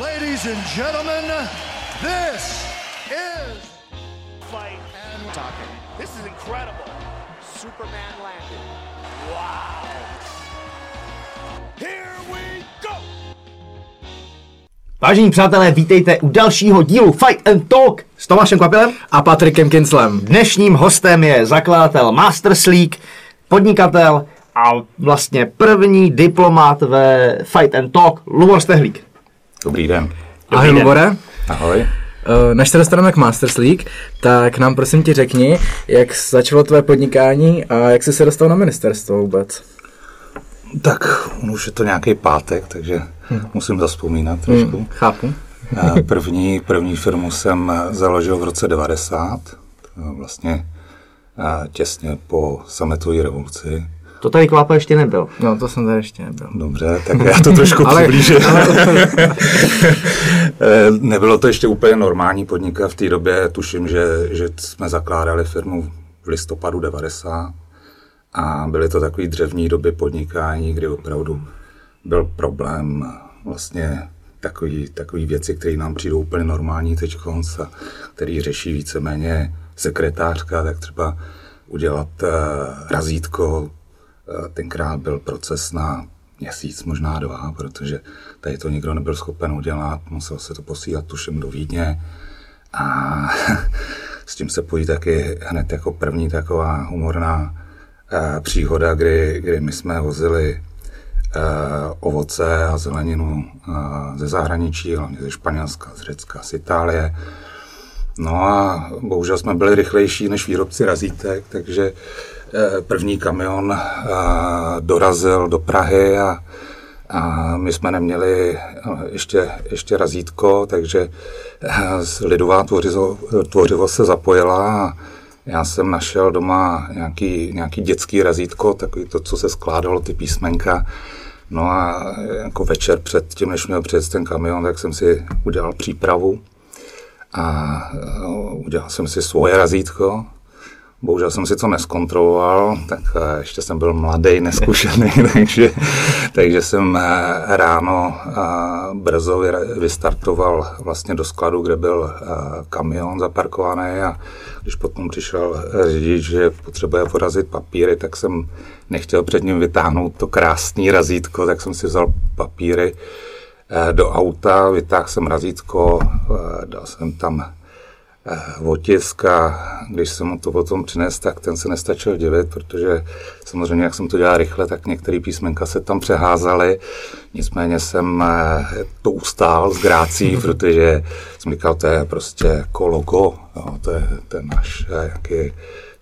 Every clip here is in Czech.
Ladies and gentlemen, this is fight and talking. This is incredible. Superman landed. Wow. Here we go. Vážení přátelé, vítejte u dalšího dílu Fight and Talk s Tomášem Kvapilem. a Patrikem Kinslem. Dnešním hostem je zakladatel Masters League, podnikatel a vlastně první diplomat ve Fight and Talk, Lubor Stehlík. Dobrý den. Ahoj, den. Lubore. Ahoj. Eh, Než se dostaneme k Masters League, tak nám prosím tě řekni, jak začalo tvé podnikání a jak jsi se dostal na ministerstvo vůbec. Tak už je to nějaký pátek, takže musím zaspomínat trošku. Hmm, chápu. Eh, První, první firmu jsem založil v roce 90, to vlastně eh, těsně po sametové revoluci. To tady Kvápa ještě nebyl. No, to jsem tady ještě nebyl. Dobře, tak já to trošku Ale- přiblížím. Eh, Nebylo to ještě úplně normální podnikat v té době. Tuším, že, že jsme zakládali firmu v listopadu 90 a byly to takové dřevní doby podnikání, kdy opravdu byl problém vlastně takový, takový věci, které nám přijdou úplně normální teď, a který řeší víceméně sekretářka, tak třeba udělat uh, razítko, Eh, tenkrát byl proces na měsíc, možná dva, protože tady to nikdo nebyl schopen udělat, musel se to posílat tuším do Vídně a s tím se pojí taky hned jako první taková humorná eh, příhoda, kdy, kdy my jsme vozili eh, ovoce a zeleninu eh, ze zahraničí, hlavně ze Španělska, z Řecka, z Itálie. No a bohužel jsme byli rychlejší než výrobci razítek, takže eh, první kamion eh, dorazil do Prahy a, a my jsme neměli eh, ještě, ještě razítko, takže eh, lidová tvořizo, tvořivost se zapojila a já jsem našel doma nějaký, nějaký dětský razítko, takový to, co se skládalo, ty písmenka. No a jako večer před tím, než měl přijet ten kamion, tak jsem si udělal přípravu a udělal jsem si svoje razítko. Bohužel jsem si to neskontroloval, tak uh, ještě jsem byl mladý, neskušený, takže, takže jsem uh, ráno uh, brzo vystartoval vlastně do skladu, kde byl kamion zaparkovaný a když potom přišel řidič, že potřebuje porazit papíry, tak jsem nechtěl před ním vytáhnout to krásné razítko, tak jsem si vzal papíry, eh, do auta, vytáhl jsem razítko, eh, dal jsem tam eh, otisk a když jsem mu to potom přinesl, tak ten se nestačil divit, protože samozřejmě, jak jsem to dělal rychle, tak některé písmenka se tam přeházaly. Nicméně jsem eh, to ustál s grácí, protože jsem říkal, to je prostě jako logo, jo, to je, to je náš eh, jaký,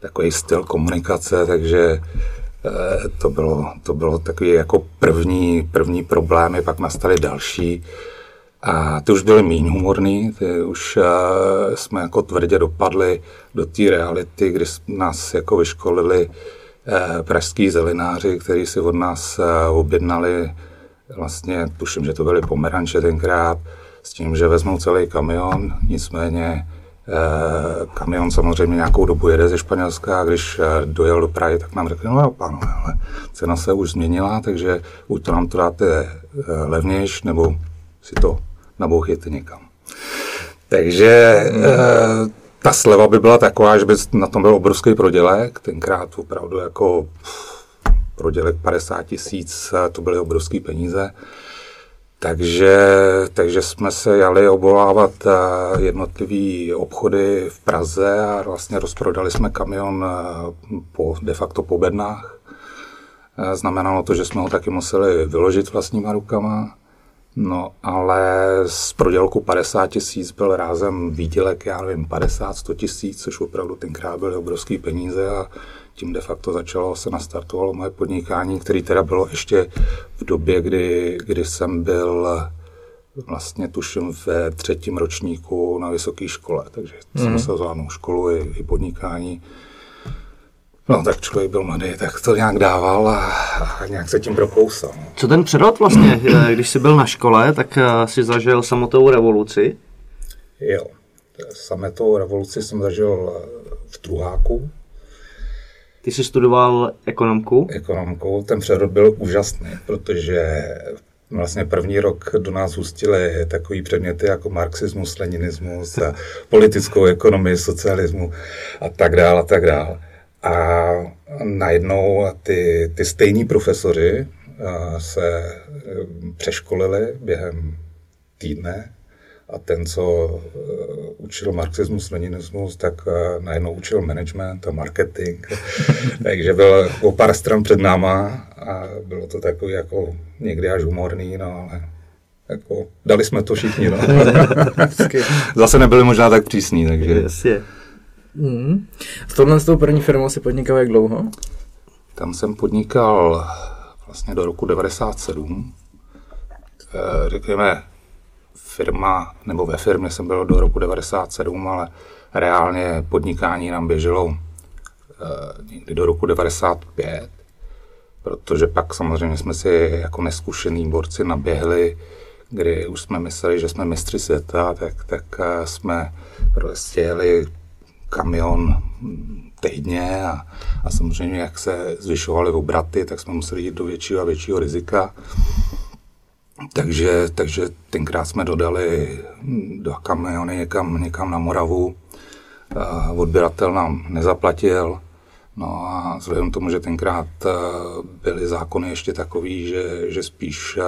takový styl komunikace, takže Eh, to bylo, to bylo takový jako první, první problémy, pak nastaly další. A ty už byly méně humorný, ty už uh, jsme jako tvrdě dopadli do té reality, kdy nás jako vyškolili uh, pražský zelináři, kteří si od nás uh, objednali vlastně, tuším, že to byly pomeranče tenkrát, s tím, že vezmou celý kamion, nicméně Eh, Kamion samozřejmě nějakou dobu jede ze Španělska a když eh, dojel do Prahy, tak nám řekli, no jo, pánové, ale cena se už změnila, takže buď to nám to dáte eh, levnějš, nebo si to nabouchyte někam. Takže eh, ta sleva by byla taková, že by na tom byl obrovský prodělek, tenkrát opravdu jako prodělek 50 tisíc, to byly obrovské peníze. Takže, takže jsme se jali obvolávat eh, jednotlivý obchody v Praze a vlastně rozprodali jsme kamion eh, po, de facto po bednách. Znamenalo to, že jsme ho taky museli vyložit vlastníma rukama. No, ale z prodělku 50 tisíc byl rázem výdělek, já nevím, 50-100 tisíc, což opravdu tenkrát byly obrovské peníze a tím de facto začalo, se nastartovalo moje podnikání, které teda bylo ještě v době, kdy, kdy jsem byl vlastně tuším ve třetím ročníku na vysoké škole, takže mm. jsem musel zvládnout školu i, i podnikání. No tak člověk byl mladý, tak to nějak dával a, a nějak se tím prokousal. Co ten přerod vlastně, eh, když jsi byl na škole, tak eh, si zažil samotovou revoluci. Jo, sametovou revoluci jsem zažil eh, v druháku, Ty jsi studoval ekonomku. ekonomkou. Ten přerod byl úžasný, protože Vlastně první rok do nás hustili takový předměty jako marxismus, leninismus, a politickou ekonomii, socialismu a tak dále a tak dále. A najednou ty, ty stejní profesoři se e, přeškolili během týdne a ten, co uh, učil marxismus, leninismus, tak najednou učil management a marketing. Takže byl o pár stran před náma a bylo to takový jako někdy až humorný, no ale jako, dali jsme to všichni, no. Zase nebyli možná tak přísní, takže... Yes, yeah. Mm. S tomhle s tou první firmou si podnikal jak dlouho? Tam jsem podnikal vlastně do roku 97. Eh, řekněme, firma, nebo ve firmě jsem byl do roku 97, ale reálně podnikání nám běželo uh, někdy do roku 95, protože pak samozřejmě jsme si jako neskušený borci naběhli, kdy už jsme mysleli, že jsme mistři světa, tak, tak uh, jsme prostě jeli kamion týdně a, a samozřejmě, jak se zvyšovaly obraty, tak jsme museli jít do většího a většího rizika. Takže, takže tenkrát jsme dodali do kamiony někam, někam na Moravu. Odběratel nám nezaplatil. No a vzhledem tomu, že tenkrát eh, byly zákony ještě takový, že, že spíš eh,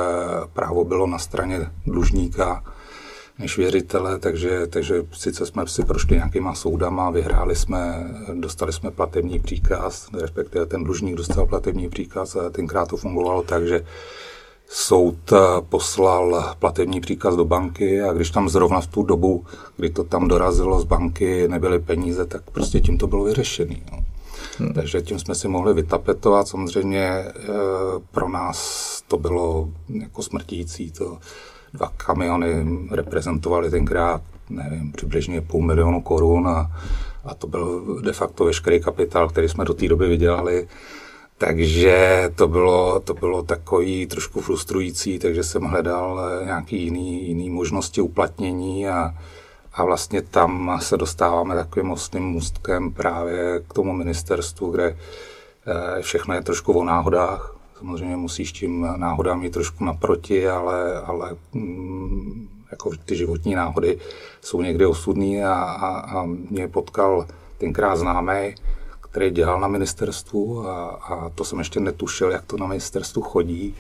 právo bylo na straně dlužníka než věřitele, takže, takže sice jsme si prošli nějakýma soudama, vyhráli jsme, dostali jsme platební příkaz, respektive ten dlužník dostal platební příkaz a tenkrát to fungovalo tak, že soud eh, poslal platební příkaz do banky a když tam zrovna v tu dobu, kdy to tam dorazilo z banky, nebyly peníze, tak prostě tím to bylo vyřešené. No. Hmm. Takže tím jsme si mohli vytapetovat. Samozřejmě e, pro nás to bylo jako smrtící. To dva kamiony reprezentovaly tenkrát, nevím, přibližně půl milionu korun a, a to byl de facto veškerý kapitál, který jsme do té doby vydělali. Takže to bylo, to bylo takový trošku frustrující, takže jsem hledal nějaký jiný, jiný možnosti uplatnění a, a vlastně tam se dostáváme takovým mostným můstkem právě k tomu ministerstvu, kde eh, všechno je trošku o náhodách. Samozřejmě musíš tím náhodám jít trošku naproti, ale, ale mm, jako ty životní náhody jsou někdy osudný a, a, a mě potkal tenkrát známý, který dělal na ministerstvu a, a to jsem ještě netušil, jak to na ministerstvu chodí.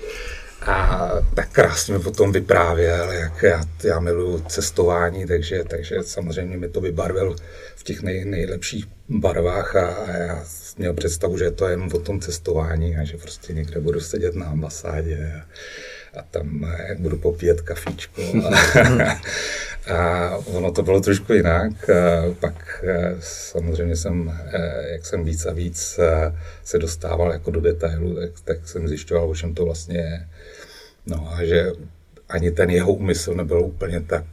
A tak krásně mi potom vyprávěl, jak já, já miluju cestování, takže, takže samozřejmě mi to vybarvil v těch nej, nejlepších barvách a, a já měl představu, že to je jen o tom cestování a že prostě někde budu sedět na ambasádě a, a tam jak budu popíjet kafíčko. A, a ono to bylo trošku jinak. A pak samozřejmě jsem, jak jsem víc a víc se dostával jako do detailů, tak, tak jsem zjišťoval, o čem to vlastně je. No a že ani ten jeho úmysl nebyl úplně tak,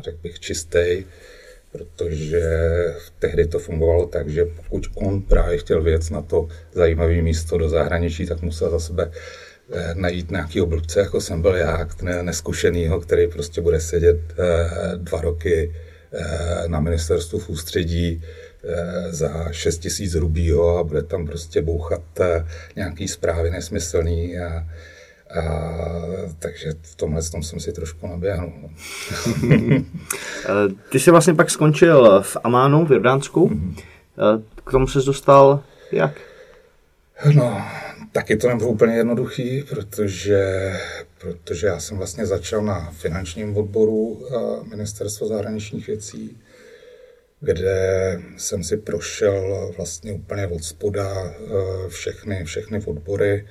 řekl bych, čistý, protože tehdy to fungovalo tak, že pokud on právě chtěl věc na to zajímavé místo do zahraničí, tak musel za sebe Eh, najít nějaký blbce, jako jsem byl já, neskušenýho, který prostě bude sedět eh, dva roky eh, na ministerstvu v ústředí za 6 tisíc rubího a bude tam prostě bouchat nějaký zprávy nesmyslný a, a, takže v tomhle tom jsem si trošku naběhnul. No. Ty jsi vlastně pak skončil v Amánu v Jordánsku. Mm-hmm. K tomu se dostal jak? No, Taky to nebylo úplně jednoduchý, protože, protože já jsem vlastně začal na finančním odboru eh, Ministerstva zahraničních věcí, kde jsem si prošel vlastně úplně od spoda eh, všechny, všechny odbory.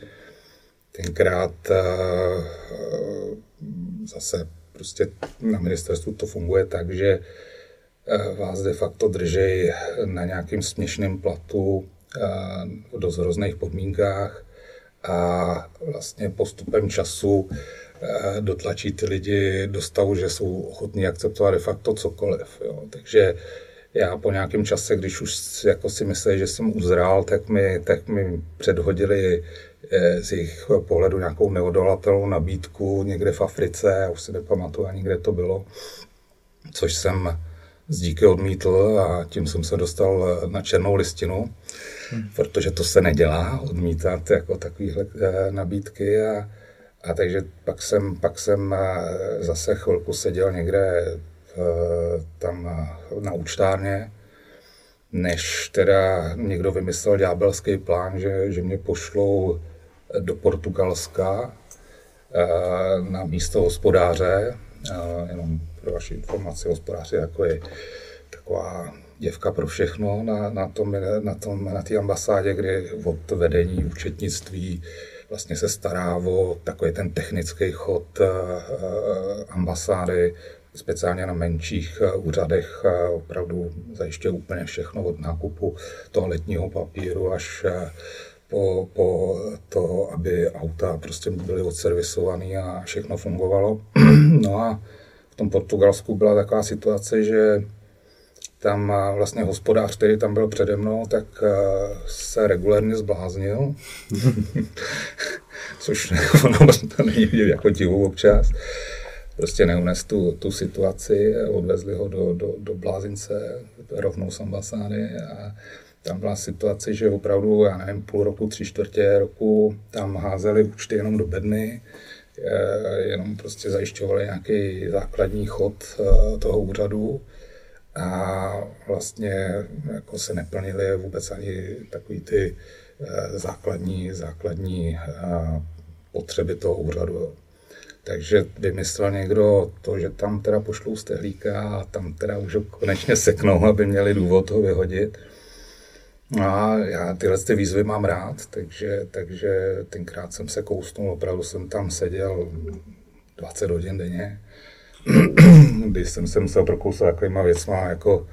Tenkrát eh, zase prostě na ministerstvu to funguje tak, že vás de facto držej na nějakým směšném platu v dost hrozných podmínkách a vlastně postupem času eh, dotlačí ty lidi do stavu, že jsou ochotní akceptovat de facto cokoliv. Jo. Takže já po nějakém čase, když už jako si mysleli, že jsem uzrál, tak mi, tak mi předhodili eh, z jejich pohledu nějakou neodolatelnou nabídku někde v Africe, já už si nepamatuju ani, kde to bylo, což jsem z díky odmítl a tím jsem se dostal na černou listinu hmm. protože to se nedělá, odmítat jako takovéhle eh, nabídky a, A takže pak jsem, pak jsem eh, zase chvilku seděl někde v, tam eh, na účtárně, než teda někdo vymyslel ďábelský plán, že, že mě pošlou do Portugalska eh, na místo hospodáře, jenom pro vaši informaci, hospodář je jako je taková děvka pro všechno na, na tom, na, tom, na té ambasádě, kde od vedení účetnictví vlastně se stará o takový ten technický chod eh, eh, ambasády, speciálně na menších eh, úřadech opravdu zajišťuje úplně všechno od nákupu toaletního papíru až po, po to, aby auta prostě byly odservisované a všechno fungovalo. No a v tom Portugalsku byla taková situace, že tam vlastně hospodář, který tam byl přede mnou, tak se regulérně zbláznil. Což ono to není vidět jako divu občas. Prostě neunes tu, tu situaci, odvezli ho do, do, do blázince rovnou z ambasády a tam byla situace, že opravdu, já nevím, půl roku, tři čtvrtě roku tam házeli účty jenom do bedny, jenom prostě zajišťovali nějaký základní chod toho úřadu a vlastně jako se neplnily vůbec ani takový ty eh, základní, základní eh, potřeby toho úřadu. Takže vymyslel někdo to, že tam teda pošlou stehlíka a tam teda už konečně seknou, aby měli důvod toho vyhodit. A já tyhle ty výzvy mám rád, takže, takže tenkrát jsem se kousnul, opravdu jsem tam seděl 20 hodin denně když jsem se musel prokousat takovýma věcma jako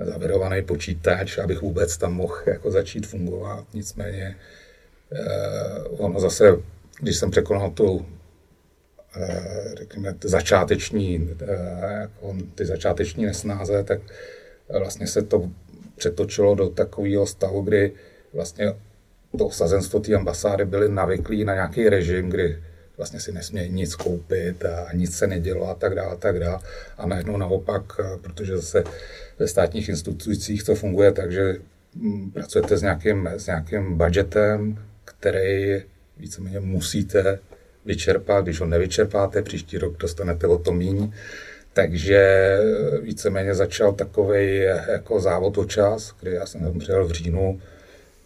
zavirovaný počítač, abych vůbec tam mohl jako začít fungovat. Nicméně eh, ono zase, když jsem překonal tu eh, řekněme, začáteční, eh, jako ty začáteční nesnáze, tak vlastně se to přetočilo do takového stavu, kdy vlastně to osazenstvo té ambasády byli navyklí na nějaký režim, kdy vlastně si nesmějí nic koupit a nic se nedělo a tak dále, a tak dále. A najednou naopak, eh, protože zase ve státních institucích to funguje tak, že mm, pracujete s nějakým, s nějakým budgetem, který víceméně musíte vyčerpat. Když ho nevyčerpáte, příští rok dostanete o to míň. Takže víceméně začal takový jako závod o čas, kdy já jsem přijel v říjnu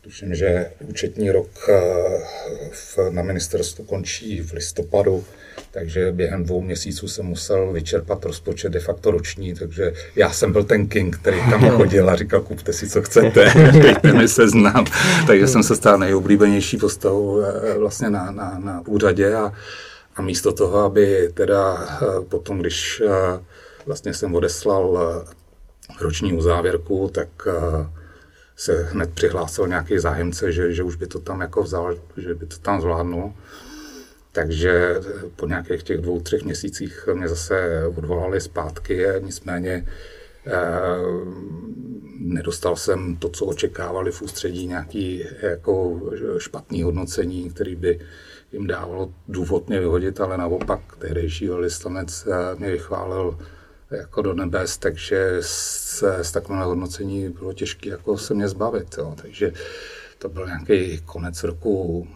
Tuším, že účetní rok eh, v, na ministerstvu končí v listopadu, takže během dvou měsíců jsem musel vyčerpat rozpočet de facto roční, takže já jsem byl ten king, který tam chodil a říkal, kupte si, co chcete, dejte mi seznam. takže jsem se stal nejoblíbenější postavou eh, vlastně na, na, na úřadě a, a místo toho, aby teda eh, potom, když vlastně jsem odeslal roční uzávěrku, tak se hned přihlásil nějaký zájemce, že, že už by to tam jako vzal, že by to tam zvládnul. Takže po nějakých těch dvou, třech měsících mě zase odvolali zpátky, nicméně eh, nedostal jsem to, co očekávali v ústředí, nějaký jako špatný hodnocení, který by jim dávalo důvod mě vyhodit, ale naopak tehdejší velvyslanec eh, mě vychválil jako do nebes, takže se z takového hodnocení bylo těžké jako se mě zbavit. Jo. Takže to byl nějaký konec roku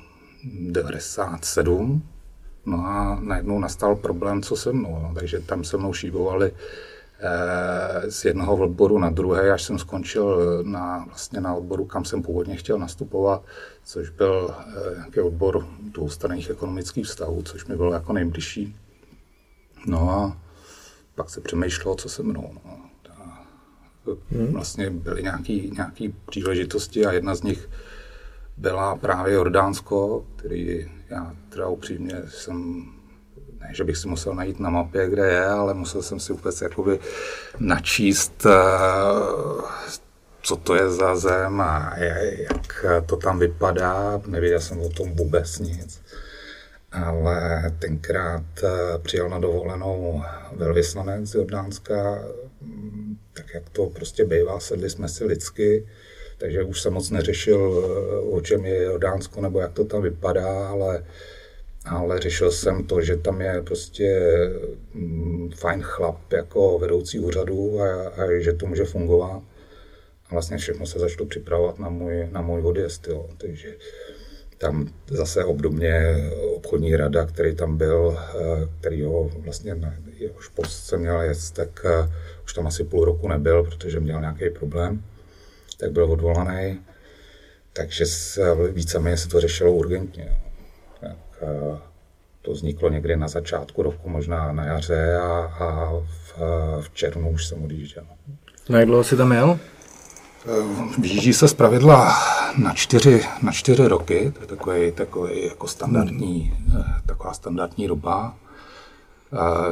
97. No a najednou nastal problém, co se mnou. No. Takže tam se mnou šíbovali z jednoho odboru na druhé, až jsem skončil na, vlastně na odboru, kam jsem původně chtěl nastupovat, což byl eh, nějaký odbor dvoustranných ekonomických vztahů, což mi bylo jako nejbližší. No a pak se přemýšlelo, co se mnou. No. Hmm. Vlastně byly nějaké nějaký příležitosti a jedna z nich byla právě Jordánsko, který já teda upřímně jsem, ne, že bych si musel najít na mapě, kde je, ale musel jsem si vůbec jakoby načíst, eh, co to je za zem a jak to tam vypadá. Nevěděl jsem o tom vůbec nic ale tenkrát eh, přijel na dovolenou velvyslanec z Jordánska, tak jak to prostě bývá, sedli jsme si lidsky, takže už jsem moc neřešil, eh, o čem je Jordánsko nebo jak to tam vypadá, ale, ale řešil jsem to, že tam je prostě mm, fajn chlap jako vedoucí úřadu a, a že to může fungovat. A vlastně všechno se začalo připravovat na můj, na můj odjezd. Jo. Takže tam zase obdobně obchodní rada, který tam byl, který ho vlastně jehož post se měl jet, tak už tam asi půl roku nebyl, protože měl nějaký problém, tak byl odvolaný. Takže víceméně se to řešilo urgentně. Tak, to vzniklo někdy na začátku roku, možná na jaře a, a v, v červnu už jsem odjížděl. Na jak dlouho jsi tam jel? Vyjíždí se zpravidla na čtyři, na čtyři roky, to je takový, takový jako standardní, taková standardní doba.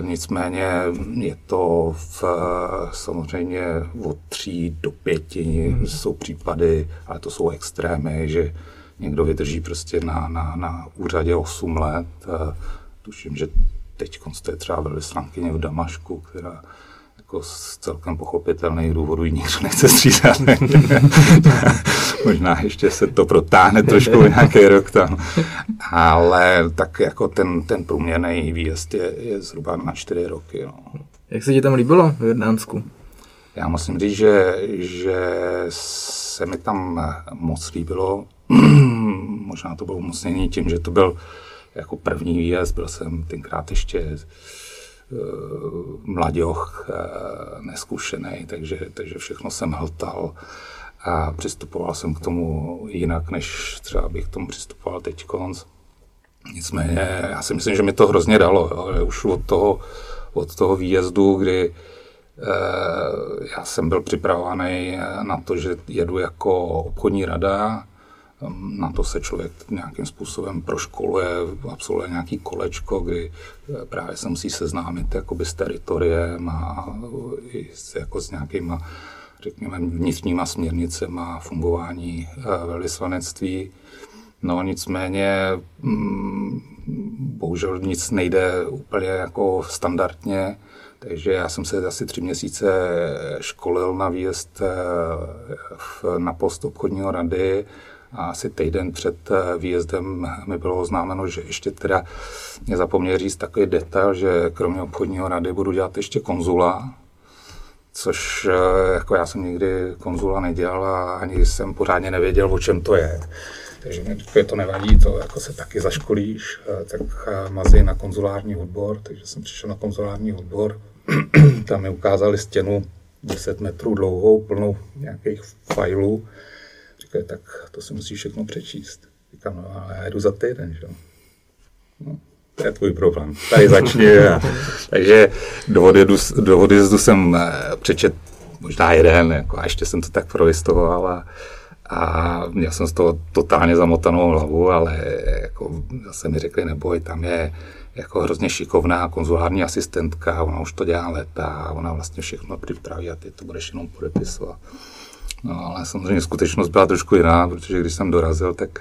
Nicméně je to v, samozřejmě od tří do pěti, hmm. jsou případy, ale to jsou extrémy, že někdo vydrží prostě na, na, na úřadě 8 let. Tuším, že teď je třeba velvyslankyně v Damašku, která jako z celkem pochopitelných důvodů ji nikdo nechce střídat. Možná ještě se to protáhne trošku nějaký rok tam. Ale tak jako ten, ten průměrný výjezd je, je zhruba na čtyři roky. No. Jak se ti tam líbilo v Jordánsku? Já musím říct, že, že se mi tam moc líbilo. Možná to bylo umocnění tím, že to byl jako první výjezd, byl jsem tenkrát ještě uh, mladěch, uh, neskušený, takže, takže všechno jsem hltal a přistupoval jsem k tomu jinak, než třeba bych k tomu přistupoval teď konc. Nicméně já si myslím, že mi to hrozně dalo. Jo. Už od toho, od toho výjezdu, kdy eh, já jsem byl připravovaný na to, že jedu jako obchodní rada, na to se člověk nějakým způsobem proškoluje, absolvuje nějaký kolečko, kdy eh, právě se musí seznámit jakoby s teritoriem a i s, jako s nějakýma řekněme, vnitřníma směrnicema fungování eh, velvyslanectví. No nicméně mm, bohužel nic nejde úplně jako standardně, takže já jsem se asi tři měsíce školil na výjezd eh, na post obchodního rady a asi týden před eh, výjezdem mi bylo oznámeno, že ještě teda mě zapomněl říct takový detail, že kromě obchodního rady budu dělat ještě konzula, což eh, jako já jsem nikdy konzula nedělal a ani jsem pořádně nevěděl, o čem to je. Takže mi to nevadí, to jako se taky zaškolíš, eh, tak mazej na konzulární odbor, takže jsem přišel na konzulární odbor, tam mi ukázali stěnu 10 metrů dlouhou, plnou nějakých fajlů, Říkají, tak to si musíš všechno přečíst. Říkám, no ale já jdu za týden, že no, to je tvůj problém. Tady začni. A, takže do odjezdu, do odjezdu jsem eh, přečet možná jeden, jako, a ještě jsem to tak prolistoval a, a měl jsem z toho totálně zamotanou hlavu, ale jako zase mi řekli, neboj, tam je jako hrozně šikovná konzulární asistentka, ona už to dělá leta, ona vlastně všechno připraví a ty to budeš jenom podepisovat. No ale samozřejmě skutečnost byla trošku jiná, protože když jsem dorazil, tak,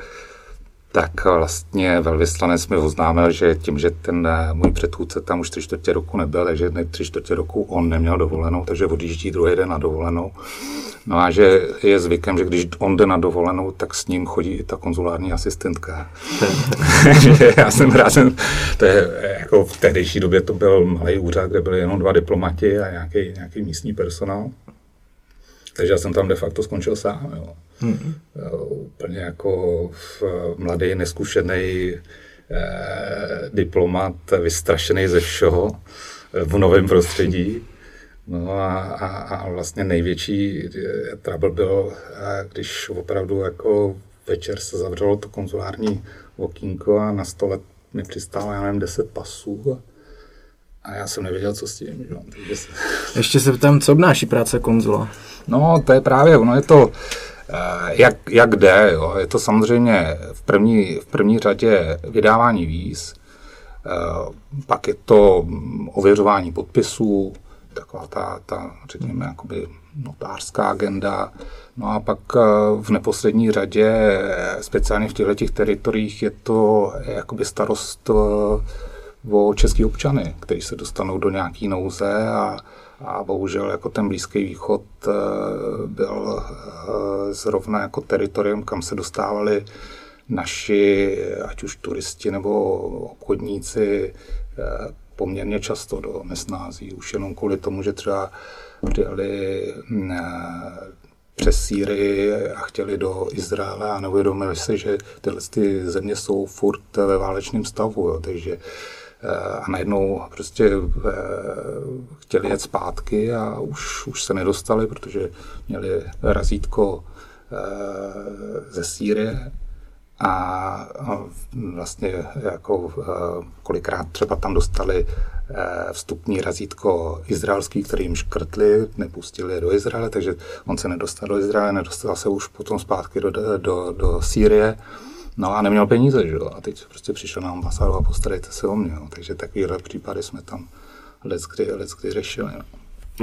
tak vlastně velvyslanec mi oznámil, že tím, že ten eh, můj předchůdce tam už tři čtvrtě roku nebyl, takže tři čtvrtě roku on neměl dovolenou, takže odjíždí druhý den na dovolenou. No a že je zvykem, že když on jde na dovolenou, tak s ním chodí i ta konzulární asistentka. já jsem rád, jsem, to je jako v tehdejší době to byl malý úřad, kde byly jenom dva diplomati a nějaký, nějaký místní personál. Takže já jsem tam de facto skončil sám. Jo. Mm-hmm. Úplně jako mladý, neskušený eh, diplomat, vystrašený ze všeho v novém prostředí. No a, a, a vlastně největší eh, trouble byl, eh, když opravdu jako večer se zavřelo to konzulární okýnko a na stole mi přistálo, já nevím, 10 pasů a já jsem nevěděl, co s tím. Že? Takže se... Ještě se ptám, co obnáší práce konzula? No, to je právě, ono je to, eh, jak, jak jde, jo. je to samozřejmě v první, v první řadě vydávání víz, eh, pak je to ověřování podpisů, taková ta, ta řekněme, jakoby notářská agenda. No a pak eh, v neposlední řadě, speciálně v těchto těch teritoriích, je to jakoby starost o český občany, kteří se dostanou do nějaký nouze a, a bohužel jako ten Blízký východ eh, byl eh, zrovna jako teritorium, kam se dostávali naši, ať už turisti nebo obchodníci, eh, poměrně často do nesnází, už jenom kvůli tomu, že třeba přijeli přes Sýrii a chtěli do Izraele a neuvědomili si, že tyhle ty země jsou furt ve válečném stavu. Jo. Takže a najednou prostě chtěli jet zpátky a už, už se nedostali, protože měli razítko ze Sýrie a, a vlastně jako kolikrát třeba tam dostali vstupní razítko izraelský, který jim škrtli, nepustili je do Izraele, takže on se nedostal do Izraele, nedostal se už potom zpátky do, do, do Sýrie. No a neměl peníze, že jo? A teď prostě přišel na ambasádu a postarejte se o mě. Jo? Takže takovýhle případy jsme tam let kdy, let kdy řešili. Jo?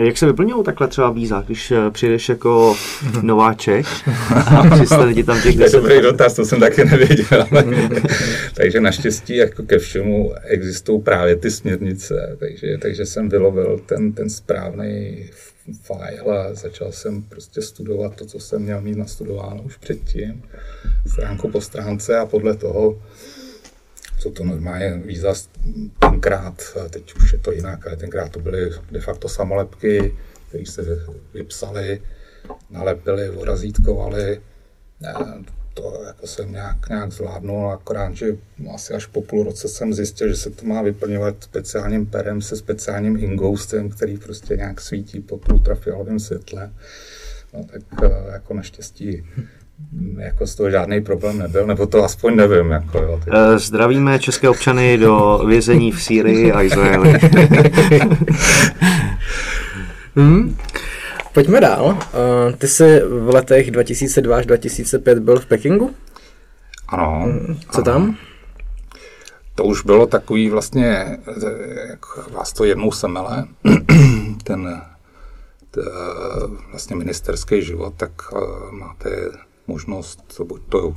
Jak se vyplňují takhle třeba víza, když eh, přijdeš jako nováček a přistane ti tam těch To je dobrý dotaz, to jsem taky nevěděl. takže naštěstí jako ke všemu existují právě ty směrnice, takže, takže jsem vylovil ten, ten správný file začal jsem prostě studovat to, co jsem měl mít nastudováno už předtím, stránku po stránce a podle toho co to normálně víza tenkrát, teď už je to jinak, ale tenkrát to byly de facto samolepky, které se vypsaly, nalepily, orazítkovaly. To jako jsem nějak, nějak zvládnul, akorát, že asi až po půl roce jsem zjistil, že se to má vyplňovat speciálním perem se speciálním ingoustem, který prostě nějak svítí pod ultrafialovým světle. No, tak jako naštěstí jako z toho žádný problém nebyl, nebo to aspoň nevím. Jako, jo, teď. Eh, zdravíme české občany do vězení v Sýrii a Izraeli. hmm. Pojďme dál. Uh, ty jsi v letech 2002 až 2005 byl v Pekingu? Ano. Co ano. tam? To už bylo takový vlastně, jak vás to jednou semele, ten t, vlastně ministerský život, tak uh, máte možnost buď to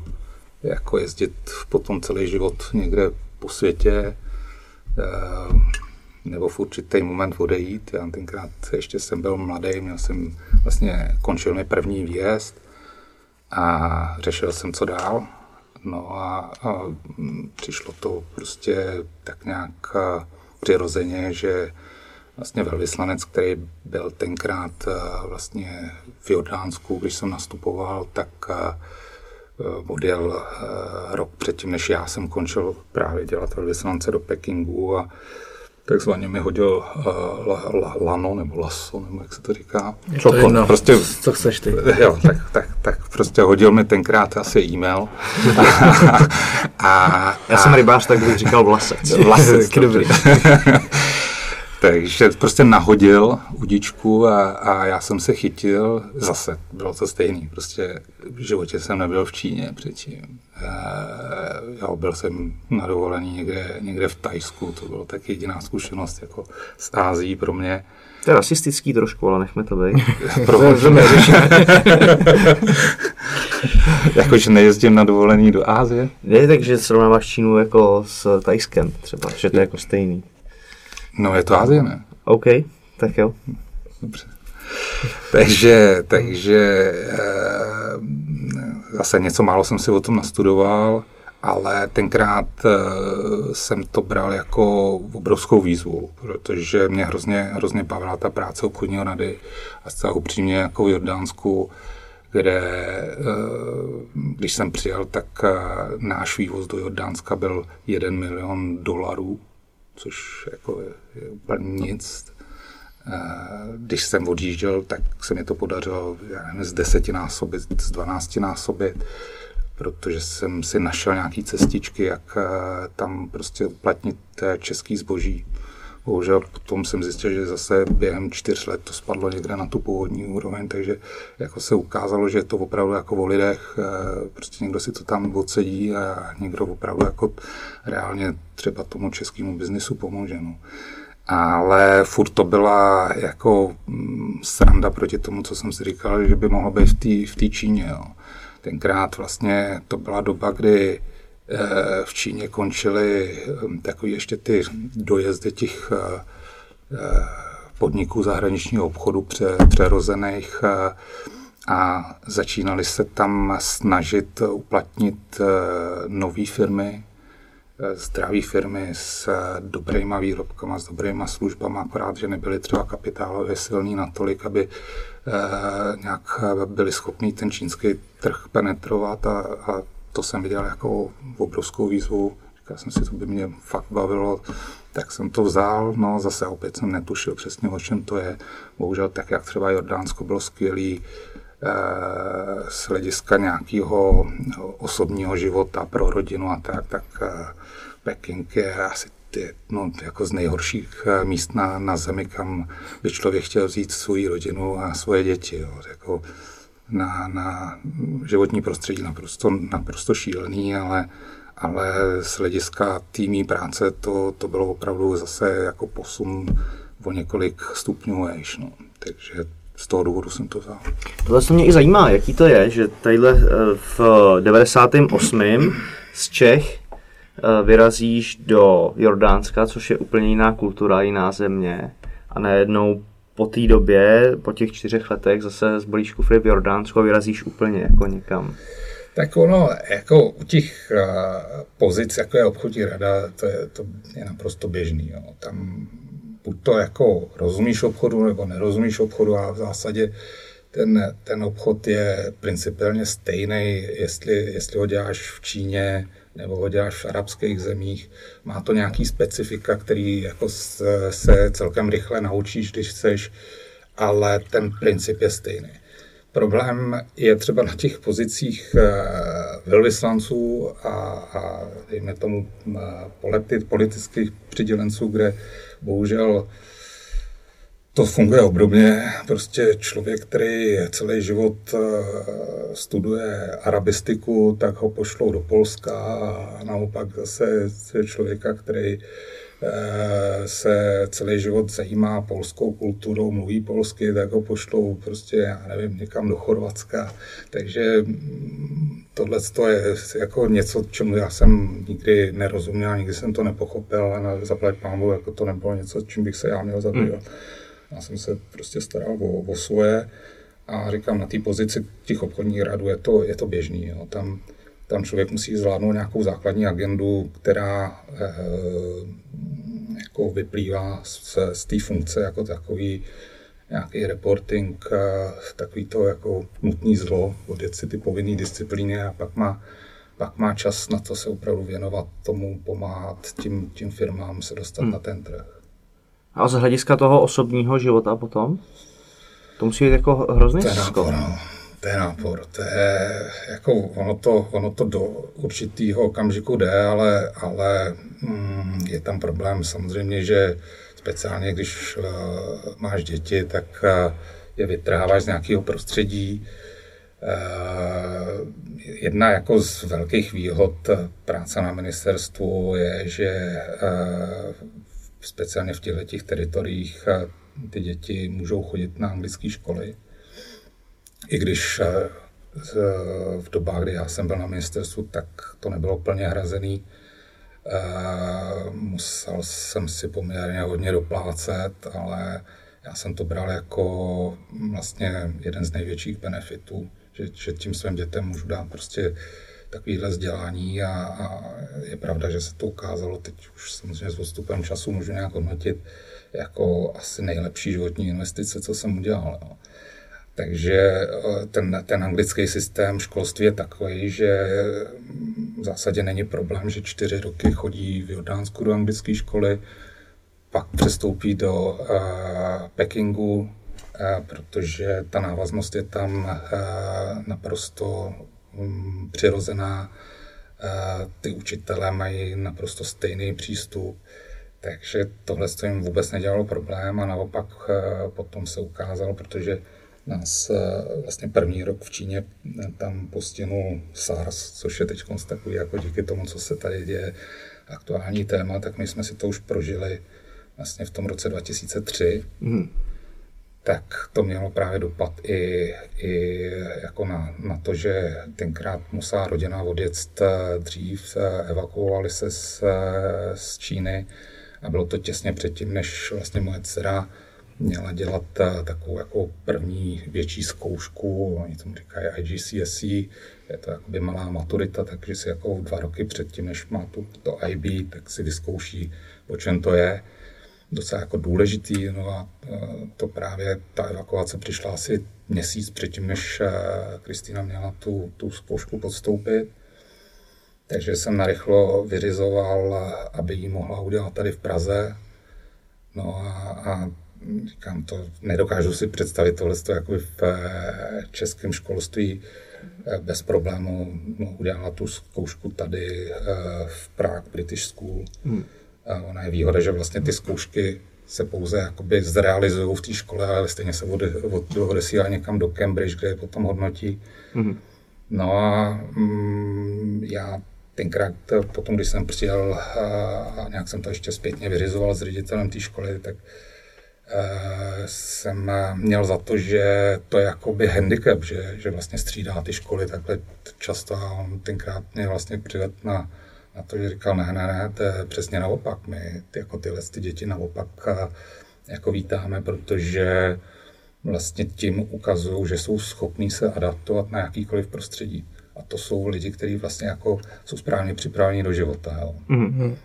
jako jezdit potom celý život někde po světě, eh, nebo v určitý moment odejít. Já tenkrát ještě jsem byl mladý, měl jsem vlastně, končil mi první výjezd a řešil jsem, co dál. No a, a přišlo to prostě tak nějak přirozeně, že vlastně velvyslanec, který byl tenkrát vlastně v Jordánsku, když jsem nastupoval, tak odjel rok předtím, než já jsem končil právě dělat velvyslance do Pekingu a takzvaně mi hodil uh, la, la, lano nebo laso, nebo jak se to říká. Je to jedno, prostě, co chceš ty. Jo, tak, tak, tak prostě hodil mi tenkrát asi e-mail. a, a, Já jsem rybář, tak bych říkal vlasec. Vlasec, dobrý. Takže prostě nahodil udičku a, a já jsem se chytil, zase bylo to stejný, prostě v životě jsem nebyl v Číně předtím. E, já byl jsem na dovolení někde, někde v Tajsku, to bylo tak jediná zkušenost jako z Ázií pro mě. To je rasistický trošku, ale nechme to být. Proč? Jakože nejezdím na dovolení do Ázie? Ne, takže srovnáváš Čínu jako s Tajskem třeba, že to je jako stejný. No je to Azie, ne? OK, tak jo. Dobře. takže, takže eh, zase něco málo jsem si o tom nastudoval, ale tenkrát eh, jsem to bral jako obrovskou výzvu, protože mě hrozně, hrozně bavila ta práce obchodního rady a zcela upřímně jako v Jordánsku, kde eh, když jsem přijel, tak náš vývoz do Jordánska byl 1 milion dolarů což jako je, je úplně nic. Když jsem odjížděl, tak se mi to podařilo já nevím, z deseti násobit, z dvanácti násobit, protože jsem si našel nějaký cestičky, jak tam prostě uplatnit český zboží. Bohužel potom jsem zjistil, že zase během čtyř let to spadlo někde na tu původní úroveň, takže jako se ukázalo, že je to opravdu jako o lidech, eh, prostě někdo si to tam odsedí a někdo opravdu jako reálně třeba tomu českému biznisu pomůže. No. Ale furt to byla jako mm, sranda proti tomu, co jsem si říkal, že by mohlo být v té v Číně. Jo. Tenkrát vlastně to byla doba, kdy v Číně končily hm, takový ještě ty dojezdy těch eh, eh, podniků zahraničního obchodu pře, přerozených a začínali se tam snažit uplatnit nové firmy, zdraví firmy s dobrýma výrobkama, s dobrýma službama, akorát, že nebyli třeba kapitálově silní natolik, aby nějak byli schopni ten čínský trh penetrovat a, a to jsem viděl jako obrovskou výzvu. Říkal jsem si, to by mě fakt bavilo, tak jsem to vzal, no zase opět jsem netušil přesně, o čem to je. Bohužel tak, jak třeba Jordánsko bylo skvělý, eh, z hlediska nějakého osobního života pro rodinu a tak, tak eh, Peking je asi ty, no, jako z nejhorších eh, míst na, na zemi, kam by člověk chtěl vzít svou rodinu a svoje děti. Jo. Jako na, na životní prostředí naprosto, naprosto šílený, ale ale z hlediska týmí práce to, to bylo opravdu zase jako posun o několik stupňů vejš. No. Takže z toho důvodu jsem to vzal. Tohle se mě i zajímá, jaký to je, že tadyhle eh, v 98. z Čech eh, vyrazíš do Jordánska, což je úplně jiná kultura, jiná země a najednou po té době, po těch čtyřech letech zase zbolíš kufry v Jordánsku a vyrazíš úplně jako někam. Tak ono, jako u těch uh, pozic, jako je obchodní rada, to je, to je naprosto běžný. Jo. Tam buď to jako rozumíš obchodu, nebo nerozumíš obchodu a v zásadě ten, ten obchod je principiálně stejný, jestli, jestli ho děláš v Číně nebo ho děláš v arabských zemích. Má to nějaký specifika, který jako se, se celkem rychle naučíš, když chceš, ale ten princip je stejný. Problém je třeba na těch pozicích eh, velvyslanců a, a dejme tomu eh, politických přidělenců, kde bohužel to funguje obdobně. Prostě člověk, který celý život eh, studuje arabistiku, tak ho pošlou do Polska a naopak zase člověka, který Eh, se celý život zajímá polskou kulturou, mluví polsky, tak ho pošlou prostě, já nevím, někam do Chorvatska. Takže mm, tohle je jako něco, čemu já jsem nikdy nerozuměl, nikdy jsem to nepochopil a zaplať pámu, jako to nebylo něco, čím bych se já měl zabývat. Hmm. Já jsem se prostě staral o, o svoje a říkám, na té pozici těch obchodních radů je to, je to běžný. Jo. Tam, tam člověk musí zvládnout nějakou základní agendu, která eh, jako vyplývá z, z té funkce jako takový nějaký reporting, eh, takový to jako nutný zlo, odjet si ty povinné disciplíny a pak má, pak má čas na to se opravdu věnovat tomu, pomáhat tím, tím firmám se dostat hmm. na ten trh. A z hlediska toho osobního života potom? To musí být jako hrozný skok. No to je nápor, to je, jako ono to, ono to do určitého okamžiku jde, ale, ale mm, je tam problém samozřejmě, že speciálně když uh, máš děti, tak uh, je vytrháváš z nějakého prostředí. Uh, jedna jako z velkých výhod práce na ministerstvu je, že uh, speciálně v těchto teritoriích uh, ty děti můžou chodit na anglické školy, i když eh, v dobách, kdy já jsem byl na ministerstvu, tak to nebylo plně hrazený. Eh, musel jsem si poměrně hodně doplácet, ale já jsem to bral jako vlastně jeden z největších benefitů, že, že tím svým dětem můžu dát prostě takovýhle vzdělání a, a je pravda, že se to ukázalo, teď už samozřejmě s odstupem času můžu nějak hodnotit jako asi nejlepší životní investice, co jsem udělal. Jo. Takže eh, ten, ten anglický systém školství je takový, že v zásadě není problém, že čtyři roky chodí v Jordánsku do anglické školy, pak přestoupí do uh, Pekingu, uh, protože ta návaznost je tam uh, naprosto přirozená. Uh, ty učitelé mají naprosto stejný přístup. Takže tohle jim vůbec nedělalo problém a naopak uh, potom se ukázalo, protože nás eh, vlastně první rok v Číně eh, tam postihnul SARS, což je teď takový jako díky tomu, co se tady děje, aktuální téma, tak my jsme si to už prožili vlastně v tom roce 2003. Mm. Tak to mělo právě dopad i, i jako na, na to, že tenkrát musela rodina odjet eh, dřív, evakuovali se z, z Číny a bylo to těsně předtím, než vlastně moje dcera měla dělat eh, takovou jako první větší zkoušku, oni tomu říkají IGCSE, je to jakoby malá maturita, takže si jako dva roky předtím, než má tu, to IB, tak si vyzkouší, o čem to je. Docela jako důležitý, no a eh, to právě ta evakuace přišla asi měsíc předtím, než Kristýna měla tu, tu zkoušku podstoupit. Takže jsem narychlo vyřizoval, aby ji mohla udělat tady v Praze. No a, a říkám to, nedokážu si představit tohle jako v českém školství bez problému no, udělala tu zkoušku tady v Prague British School. Hmm. Ona je výhoda, že vlastně ty zkoušky se pouze jakoby zrealizují v té škole, ale stejně se ode, od, odesílá někam do Cambridge, kde je potom hodnotí. Hmm. No a mm, já tenkrát potom, když jsem přijel a nějak jsem to ještě zpětně vyřizoval s ředitelem té školy, tak jsem měl za to, že to je jakoby handicap, že, že vlastně střídá ty školy takhle často a on tenkrát mě vlastně přived na, na to, že říkal, ne, ne, ne, to je přesně naopak, my ty, jako tyhle ty děti naopak jako vítáme, protože vlastně tím ukazují, že jsou schopní se adaptovat na jakýkoliv prostředí. A to jsou lidi, kteří vlastně jako jsou správně připraveni do života. Jo. Mm-hmm.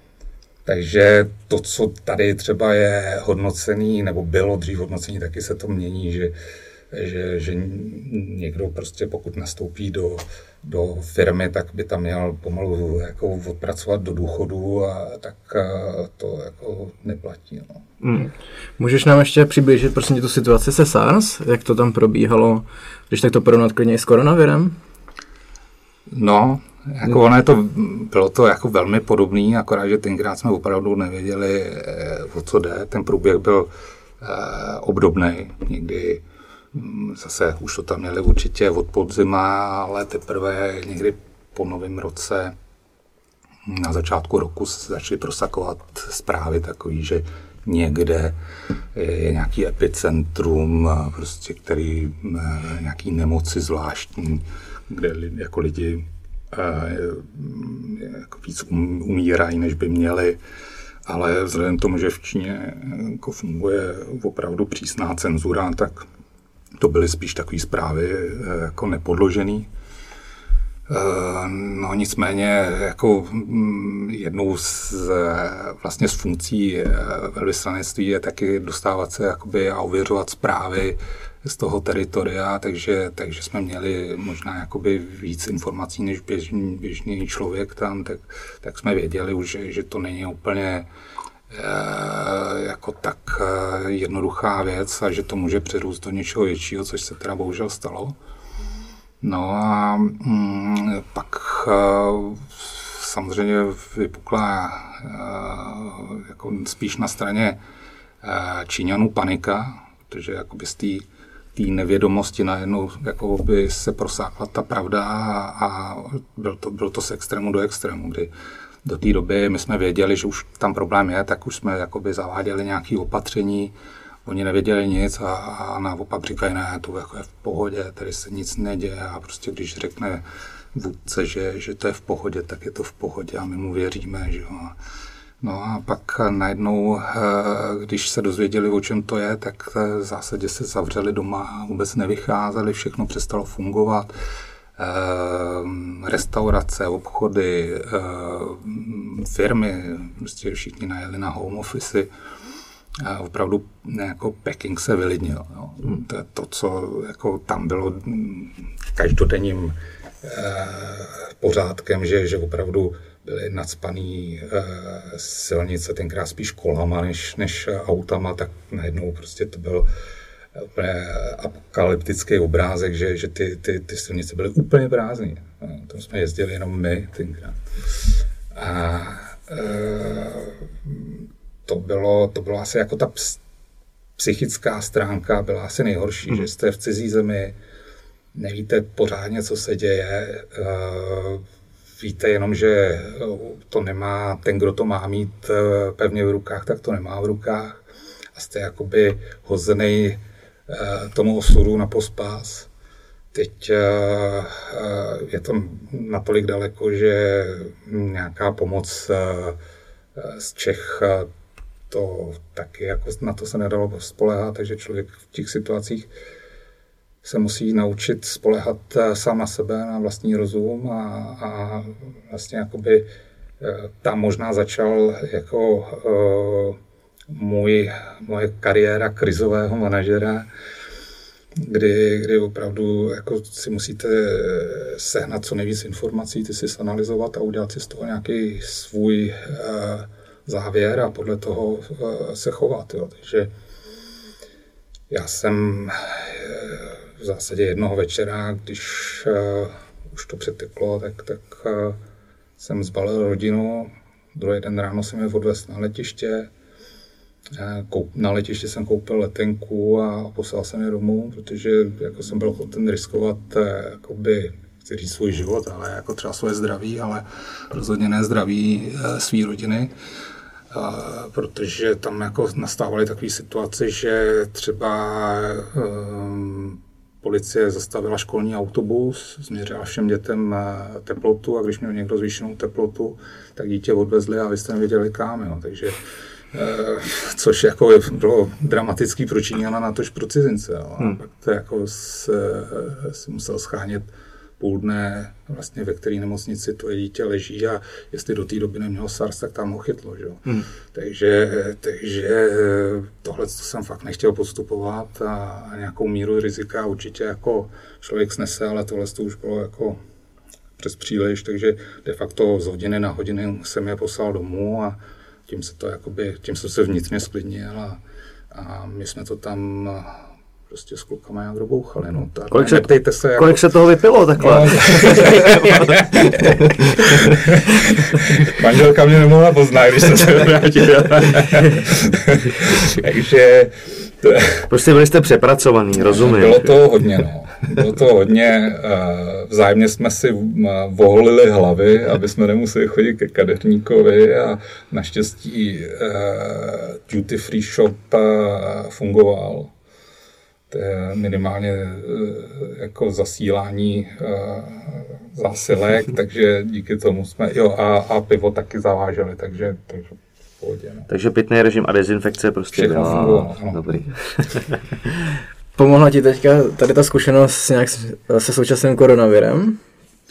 Takže to, co tady třeba je hodnocený, nebo bylo dřív hodnocený, taky se to mění, že, že, že někdo prostě pokud nastoupí do, do firmy, tak by tam měl pomalu jako odpracovat do důchodu a tak to jako neplatí. No. Mm. Můžeš nám ještě přiblížit prosím tu situaci se SARS, jak to tam probíhalo, když tak to porovnat klidně i s koronavirem? No, jako ono je to, bylo to jako velmi podobný, akorát, že tenkrát jsme opravdu nevěděli, eh, o co jde. Ten průběh byl eh, obdobný. Někdy zase už to tam měli určitě od podzima, ale teprve někdy po novém roce na začátku roku se začaly prosakovat zprávy takový, že někde je nějaký epicentrum, prostě, který eh, nějaký nemoci zvláštní, kde jako lidi eh, jako víc um, umírají, než by měli. Ale vzhledem k tomu, že v Číně jako funguje opravdu přísná cenzura, tak to byly spíš takové zprávy eh, jako nepodložený. Eh, no nicméně jako mm, jednou z, vlastně z funkcí velvyslanectví je taky dostávat se jakoby a ověřovat zprávy z toho teritoria, takže, takže jsme měli možná jakoby víc informací než běžný, běžný člověk tam, tak, tak jsme věděli už, že, že to není úplně e, jako tak e, jednoduchá věc a že to může přerůst do něčeho většího, což se teda bohužel stalo. No a mm, pak e, samozřejmě vypukla jako spíš na straně Číňanů panika, protože jakoby z té té nevědomosti najednou jako by se prosákla ta pravda a, a byl, to, byl to z extrému do extrému, kdy do té doby my jsme věděli, že už tam problém je, tak už jsme jakoby zaváděli nějaké opatření, oni nevěděli nic a, a naopak říkají, ne, to jako je v pohodě, tady se nic neděje a prostě když řekne vůdce, že, že to je v pohodě, tak je to v pohodě a my mu věříme, že jo. No a pak najednou, eh, když se dozvěděli, o čem to je, tak eh, v zásadě se zavřeli doma, vůbec nevycházeli, všechno přestalo fungovat. Eh, restaurace, obchody, firmy, prostě všichni najeli na home office. A opravdu jako Peking se vylidnil. Jo. To je to, co jako tam bylo každodenním pořádkem, že, že opravdu byly nadspaný uh, silnice, tenkrát spíš kolama než, než autama, tak najednou prostě to byl úplně apokalyptický obrázek, že, že ty, ty, ty silnice byly úplně prázdné. No, tam jsme jezdili jenom my tenkrát. A uh, to bylo, to bylo asi jako ta psychická stránka byla asi nejhorší, mm. že jste v cizí zemi, nevíte pořádně, co se děje, uh, víte jenom, že to nemá, ten, kdo to má mít eh, pevně v rukách, tak to nemá v rukách a jste jakoby hozený tomu osudu na pospás. Teď je to natolik daleko, že nějaká pomoc z Čech to taky jako na to se nedalo spolehat, takže člověk v těch situacích se musí naučit spolehat eh, sám na sebe, na vlastní rozum a, a vlastně jakoby eh, tam možná začal jako můj, moje kariéra krizového manažera, kdy, kdy opravdu jako si musíte sehnat co nejvíc informací, ty si analyzovat a udělat si z toho nějaký svůj uh, závěr a podle toho uh, se chovat. Jo. Takže já jsem v zásadě jednoho večera, když už to přeteklo, tak, tak jsem zbalil rodinu. Druhý den ráno jsem je odvez na letiště. Koup, na letiště jsem koupil letenku a poslal jsem je domů, protože jako jsem byl ochoten riskovat eh, jakoby, chci říct svůj život, ale jako třeba svoje zdraví, ale rozhodně ne zdraví své rodiny. Uh, protože tam jako nastávaly takové situace, že třeba um, policie zastavila školní autobus, změřila všem dětem eh, teplotu a když měl někdo zvýšenou teplotu, tak dítě odvezli a vy jste nevěděli kam. Jo. Takže eh, což jako bylo dramatický pro Číňana na tož pro cizince. Jo. A hmm. pak to jako se, se musel schánět půl dne, vlastně ve které nemocnici to dítě leží a jestli do té doby nemělo SARS, tak tam ho chytlo. Že? Hmm. Takže, takže tohle jsem fakt nechtěl postupovat a nějakou míru rizika určitě jako člověk snese, ale tohle to už bylo jako přes příliš, takže de facto z hodiny na hodiny jsem je poslal domů a tím se to jakoby, tím jsem se vnitřně sklidnil a, a my jsme to tam prostě s klukama nějak dobouchali. No, tak kolik, se, se, jako... kolik se toho vypilo takhle? No. Manželka mě nemohla poznat, když jsem se vrátil. Takže... Prostě byli jste přepracovaný, rozumím. Bylo to hodně, no. Bylo to hodně, vzájemně jsme si voholili hlavy, aby jsme nemuseli chodit ke kadeřníkovi a naštěstí duty free shop fungoval minimálně eh, jako zasílání eh, zásilek, takže díky tomu jsme, jo a, a pivo taky zaváželi, takže, takže pohodě, no. Takže pitný režim a dezinfekce prostě Všechno byla fungovalo, no. dobrý. Pomohla ti teďka tady ta zkušenost nějak se současným koronavirem?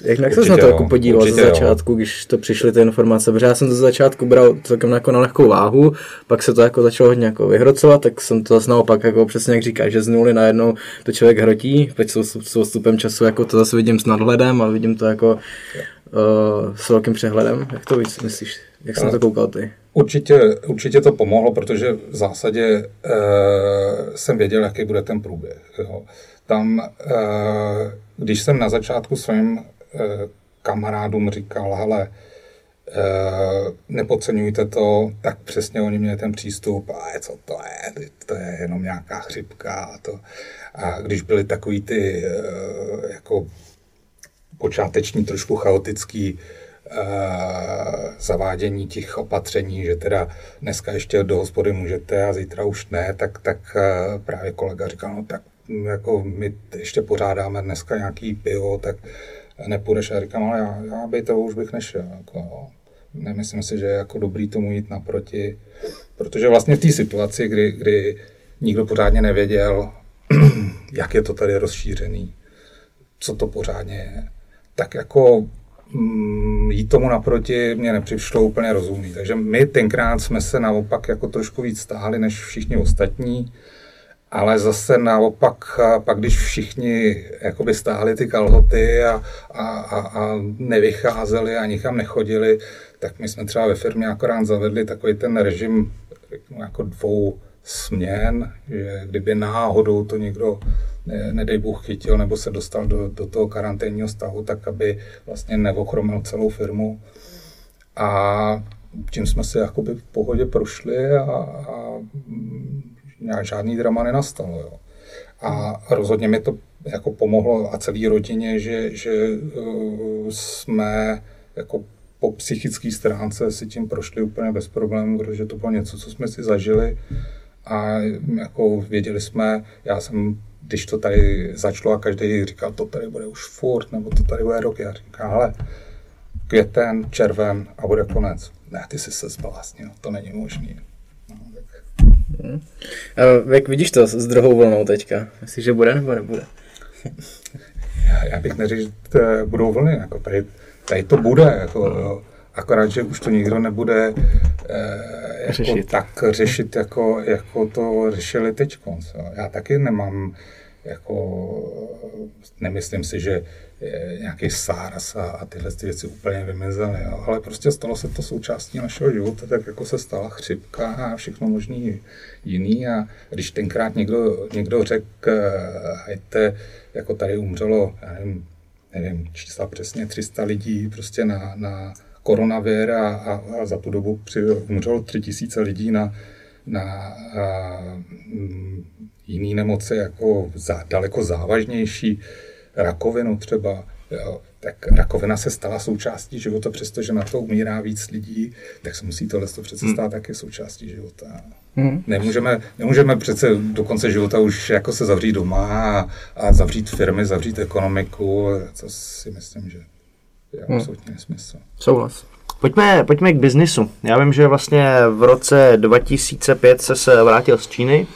Jak, jak se na to jako podíval ze začátku, jo. když to přišly ty informace? Protože já jsem to ze začátku bral celkem jako na lehkou váhu, pak se to jako začalo hodně jako vyhrocovat, tak jsem to zase naopak jako přesně jak říkáš, že z nuly najednou to člověk hrotí, teď s odstupem času jako to zase vidím s nadhledem a vidím to jako uh, s velkým přehledem. Jak to víc myslíš? Jak na to koukal ty? Určitě, určitě to pomohlo, protože v zásadě uh, jsem věděl, jaký bude ten průběh. Jo. Tam, uh, když jsem na začátku svým Eh, kamarádům říkal, hele, eh, nepodceňujte to, tak přesně oni měli ten přístup, a co to je, to je jenom nějaká chřipka a to. A když byly takový ty eh, jako počáteční, trošku chaotický zavádění těch opatření, že teda dneska ještě do hospody můžete a zítra už ne, tak, tak právě kolega říkal, no tak jako my ještě pořádáme dneska nějaký pivo, tak nepůjdeš. A říkám, ale já, já to už bych nešel. Jako, jo. Nemyslím si, že je jako dobrý tomu jít naproti, protože vlastně v té situaci, kdy, kdy nikdo pořádně nevěděl, jak je to tady rozšířený, co to pořádně je, tak jako mm, jít tomu naproti mě nepřišlo úplně rozumný. Takže my tenkrát jsme se naopak jako trošku víc stáhli než všichni ostatní ale zase naopak, pak když všichni jakoby stáhli ty kalhoty a, a, a, a nevycházeli a nikam nechodili, tak my jsme třeba ve firmě akorát zavedli takový ten režim jako dvou směn, že kdyby náhodou to někdo, nedej Bůh, chytil nebo se dostal do, do toho karanténního stavu, tak aby vlastně neochromil celou firmu. A tím jsme se jakoby v pohodě prošli a, a nějak žádný drama nenastalo. Jo. A rozhodně mi to jako pomohlo a celé rodině, že, že uh, jsme jako po psychické stránce si tím prošli úplně bez problémů, protože to bylo něco, co jsme si zažili a jako věděli jsme, já jsem, když to tady začalo a každý říkal, to tady bude už furt, nebo to tady bude rok, já říkám, ale květen, červen a bude konec. Ne, ty jsi se zbláznil, to není možný. No, Hmm. A jak vidíš to s druhou vlnou teďka? Myslíš, že bude nebo nebude? já, já bych neřekl, že budou vlny. Jako tady, tady to bude. Jako, jo. Akorát, že už to nikdo nebude eh, jako řešit. tak řešit, jako, jako to řešili teď. Já taky nemám, jako, nemyslím si, že nějaký SARS a, a tyhle ty věci úplně vymizely, jo. ale prostě stalo se to součástí našeho života, tak jako se stala chřipka a všechno možný jiný a když tenkrát někdo, někdo řekl, hejte, jako tady umřelo, já nevím, nevím, čísla přesně 300 lidí prostě na, na koronavir a, a, a za tu dobu při, umřelo 3000 lidí na, na a, m, jiný nemoci jako za, daleko závažnější, rakovinu třeba, jo, tak rakovina se stala součástí života, přestože na to umírá víc lidí, tak se musí tohle to přece hmm. stát hmm. taky součástí života. Hmm. Nemůžeme, nemůžeme přece do konce života už jako se zavřít doma a, a zavřít firmy, zavřít ekonomiku, to si myslím, že je hmm. absolutně nesmysl. Souhlas. Pojďme, pojďme k biznisu. Já vím, že vlastně v roce 2005 se, se vrátil z Číny.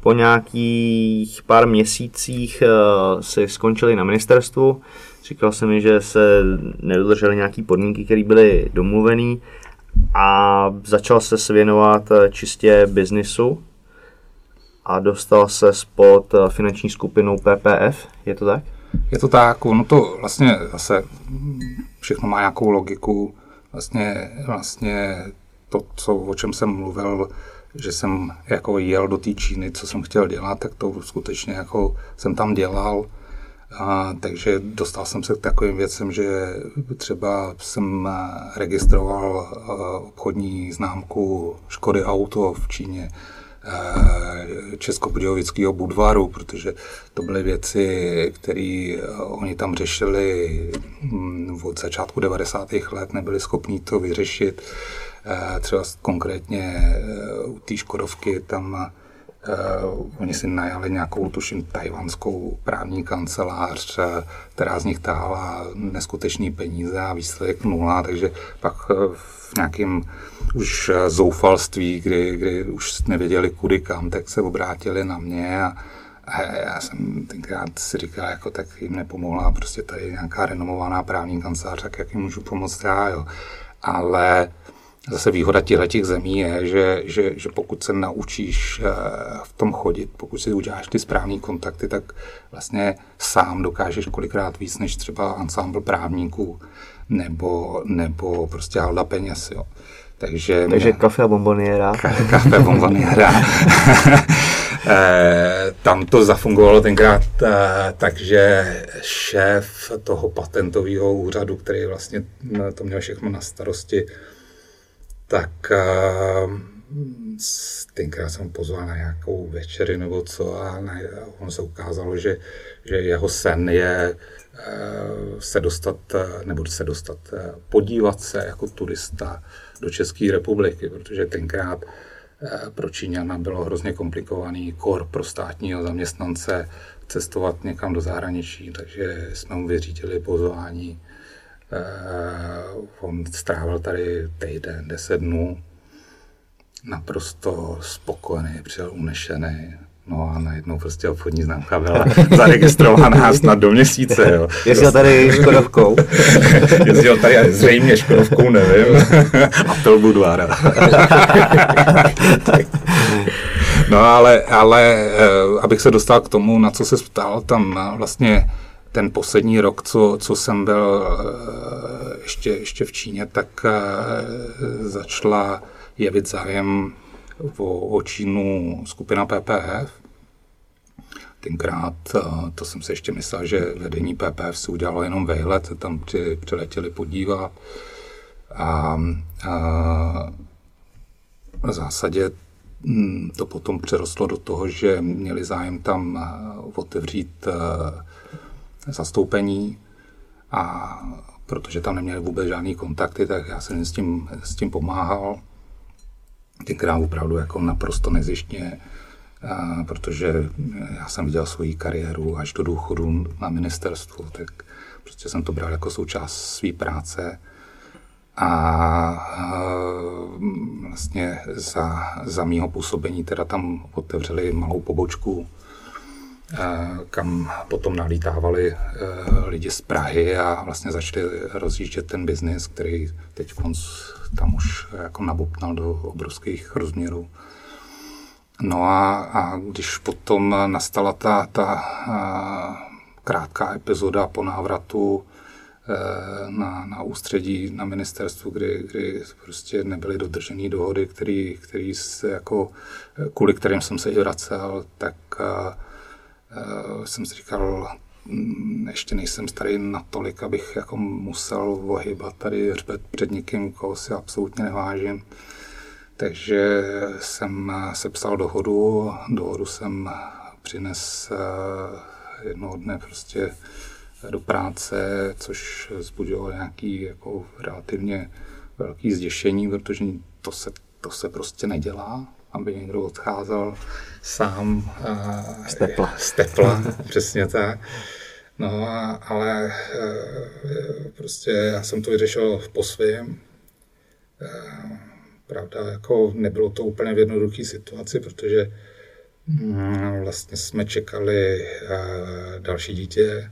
Po nějakých pár měsících eh, si skončili na ministerstvu. Říkal jsem mi, že se nedodržely nějaké podmínky, které byly domluvené a začal se věnovat eh, čistě biznisu a dostal se spod eh, finanční skupinou PPF, je to tak? Je to tak, ono to vlastně zase všechno má nějakou logiku. Vlastně, vlastně to, co, o čem jsem mluvil, že jsem jako jel do té Číny, co jsem chtěl dělat, tak to skutečně jako jsem tam dělal. A, takže dostal jsem se k takovým věcem, že třeba jsem registroval obchodní známku Škody Auto v Číně, Českobudějovického Budvaru, protože to byly věci, které oni tam řešili hm, od začátku 90. let, nebyli schopni to vyřešit. Eh, třeba konkrétně eh, u té Škodovky tam oni si najali nějakou, tuším, tajvanskou právní kancelář, která z nich táhla neskutečný peníze a výsledek nula, takže pak v nějakém už zoufalství, kdy, kdy už nevěděli kudy kam, tak se obrátili na mě a, a já jsem tenkrát si říkal, jako tak jim nepomohla prostě tady nějaká renomovaná právní kancelář, tak jak jim můžu pomoct já, jo. Ale Zase výhoda těch zemí je, že, že, že pokud se naučíš eh, v tom chodit, pokud si uděláš ty správné kontakty, tak vlastně sám dokážeš kolikrát víc než třeba ensemble právníků nebo, nebo prostě halda peněz. Jo. Takže, Takže kafe a bomboniera. Kafe a bomboniera. Eh, tam to zafungovalo tenkrát eh, takže šéf toho patentového úřadu, který vlastně to měl všechno na starosti, tak uh, tenkrát jsem pozval na nějakou večery nebo co a on se ukázalo, že, že jeho sen je se dostat, nebo se dostat, uh, podívat se jako turista do České republiky, protože tenkrát pro Číňana bylo hrozně komplikovaný kor pro státního zaměstnance cestovat někam do zahraničí, takže jsme mu vyřídili pozvání on strávil tady týden, deset dnů, naprosto spokojený, přijel unešený. No a najednou prostě obchodní známka byla zaregistrovaná snad do měsíce. Jo. Jezdil tady Škodovkou. Jezdil tady zřejmě Škodovkou, nevím. A to Budvára. no ale, ale eh, abych se dostal k tomu, na co se ptal, tam vlastně ten poslední rok, co, co jsem byl eh, ještě, ještě v Číně, tak eh, začala jevit zájem o, o Čínu skupina PPF. Tenkrát to jsem se ještě myslel, že vedení PPF si udělalo jenom vejlet, tam při, přiletěli podívat. A, a v zásadě hm, to potom přerostlo do toho, že měli zájem tam otevřít zastoupení a protože tam neměli vůbec žádný kontakty, tak já jsem s tím, s tím pomáhal. Tenkrát opravdu jako naprosto nezištně, protože já jsem viděl svoji kariéru až do důchodu na ministerstvu, tak prostě jsem to bral jako součást své práce. a vlastně za, za mýho působení teda tam otevřeli malou pobočku, kam potom nalítávali lidi z Prahy a vlastně začali rozjíždět ten biznis, který teď tam už jako nabopnal do obrovských rozměrů. No a, a když potom nastala ta, ta krátká epizoda po návratu e, na, na ústředí na ministerstvu, kdy, kdy prostě nebyly dodržené dohody, který, který se jako, kvůli kterým jsem se i vracel, tak a, a, jsem si říkal, mm, ještě nejsem starý natolik, abych jako musel ohybat tady hřbet před někým, koho si absolutně nevážím. Takže jsem sepsal dohodu, dohodu jsem přines eh, jednoho dne prostě do práce, což zbudilo nějaký jako relativně velký zděšení, protože to se, to se prostě nedělá, aby někdo odcházel sám z tepla. Z tepla, přesně tak. No, ale eh, prostě já jsem to vyřešil po svém. Eh, Pravda, jako nebylo to úplně v jednoduché situaci, protože mm, vlastně jsme čekali uh, další dítě,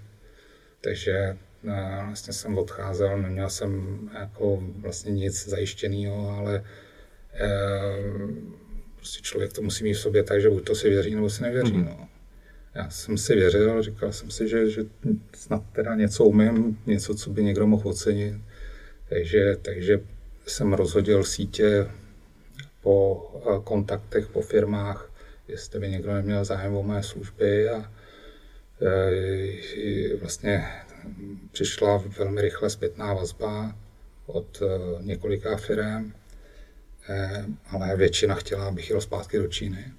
takže uh, vlastně jsem odcházel, neměl jsem jako vlastně nic zajištěného, ale uh, prostě člověk to musí mít v sobě tak, že buď to si věří, nebo si nevěří. Mm. No. Já jsem si věřil, říkal jsem si, že, že snad teda něco umím, něco, co by někdo mohl ocenit. Takže, takže jsem rozhodil sítě po eh, kontaktech, po firmách, jestli by někdo neměl zájem o mé služby a eh, vlastně přišla velmi rychle zpětná vazba od eh, několika firm, ale většina chtěla, abych jel zpátky do Číny,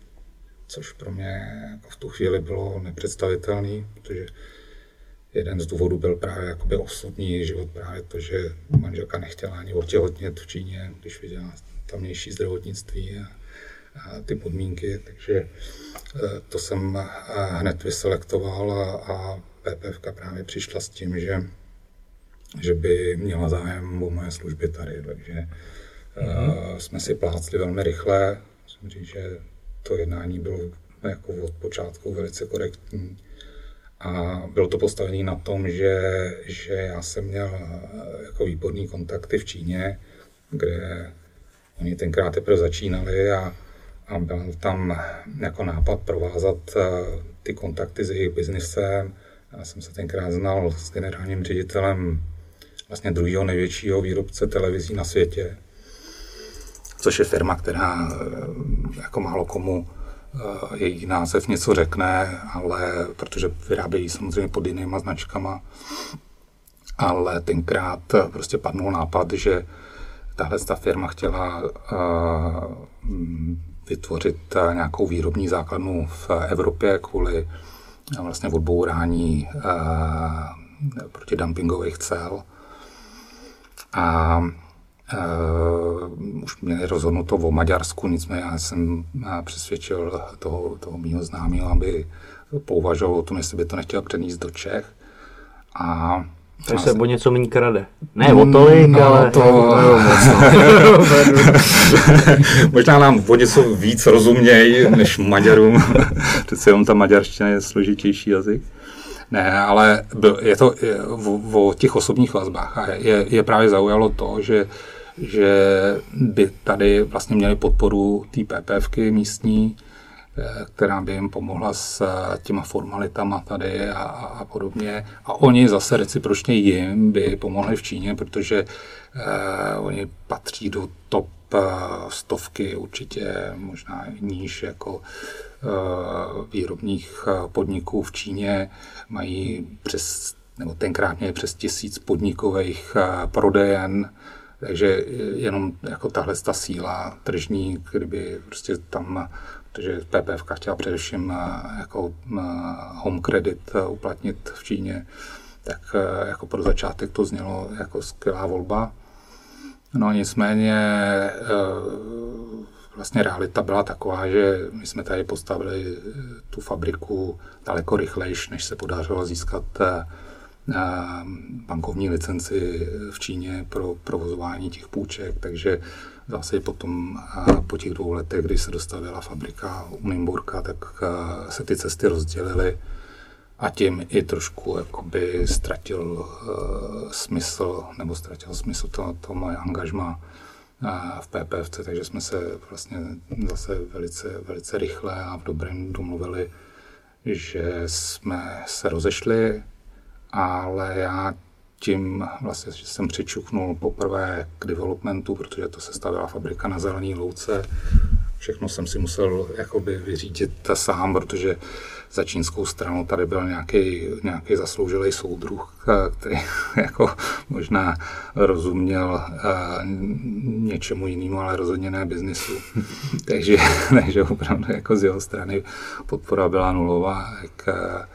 což pro mě jako v tu chvíli bylo nepředstavitelné, protože jeden z důvodů byl právě jakoby osobní život, právě to, že manželka nechtěla ani otěhotnět v Číně, když viděla tamnější zdravotnictví a, a ty podmínky, takže e, to jsem e, hned vyselektoval a, a PPF právě přišla s tím, že, že by měla zájem o moje služby tady, takže mm-hmm. jsme si plácli velmi rychle. Musím říct, že to jednání bylo jako od počátku velice korektní. A bylo to postavené na tom, že, že já jsem měl eh, jako výborný kontakty v Číně, kde oni tenkrát teprve začínali a, a byl tam jako nápad provázat eh, ty kontakty s jejich biznisem. Já jsem se tenkrát znal s generálním ředitelem vlastně druhého největšího výrobce televizí na světě, což je firma, která eh, jako málo komu Eh, její název něco řekne, ale protože vyrábějí samozřejmě pod jinýma značkama, ale tenkrát prostě padnul nápad, že tahle ta firma chtěla uh, vytvořit nějakou výrobní základnu v Evropě kvůli vlastně odbourání protidumpingových cel. A Uh, už měli rozhodnuto o Maďarsku, nicméně já jsem přesvědčil toho, toho mýho známého, aby pouvažoval o tom, jestli by to nechtěl přenést do Čech. A takže se o něco méně krade. Ne o tolik, no, ale... To, no, Možná nám o něco víc rozuměj než Maďarům. Přece jenom ta maďarština je složitější jazyk. Ne, ale je to o, o těch osobních vazbách a je, je právě zaujalo to, že že by tady vlastně měli podporu té PPFky místní, eh, která by jim pomohla s eh, těma formalitama tady a, a podobně. A oni zase recipročně jim by pomohli v Číně, protože uh, oni patří do top uh, stovky, určitě možná níž jako uh, výrobních podniků v Číně. Mají přes, nebo tenkrát měli přes tisíc podnikových uh, prodejen, takže jenom jako tahle ta síla tržní, kdyby prostě tam, protože PPF chtěla především eh, jako eh, home credit eh, uplatnit v Číně, tak jako pro začátek to znělo jako skvělá volba. No nicméně vlastně realita byla taková, že my jsme tady postavili tu fabriku daleko rychlejš, než se podařilo získat bankovní licenci v Číně pro provozování těch půjček, takže zase potom po těch dvou letech, kdy se dostavila fabrika u Nymburka, tak se ty cesty rozdělily a tím i trošku jakoby ztratil smysl, nebo ztratil smysl to, to moje angažma v PPFC, takže jsme se vlastně zase velice, velice rychle a v dobrém domluvili, že jsme se rozešli, ale já tím vlastně, že jsem přičuchnul poprvé k developmentu, protože to se stavila fabrika na zelený louce, všechno jsem si musel jakoby vyřídit sám, protože za čínskou stranu tady byl nějaký, nějaký zasloužilý soudruh, který jako možná rozuměl uh, něčemu jinému, ale rozhodně ne biznisu. takže, takže opravdu jako z jeho strany podpora byla nulová. Jak, uh,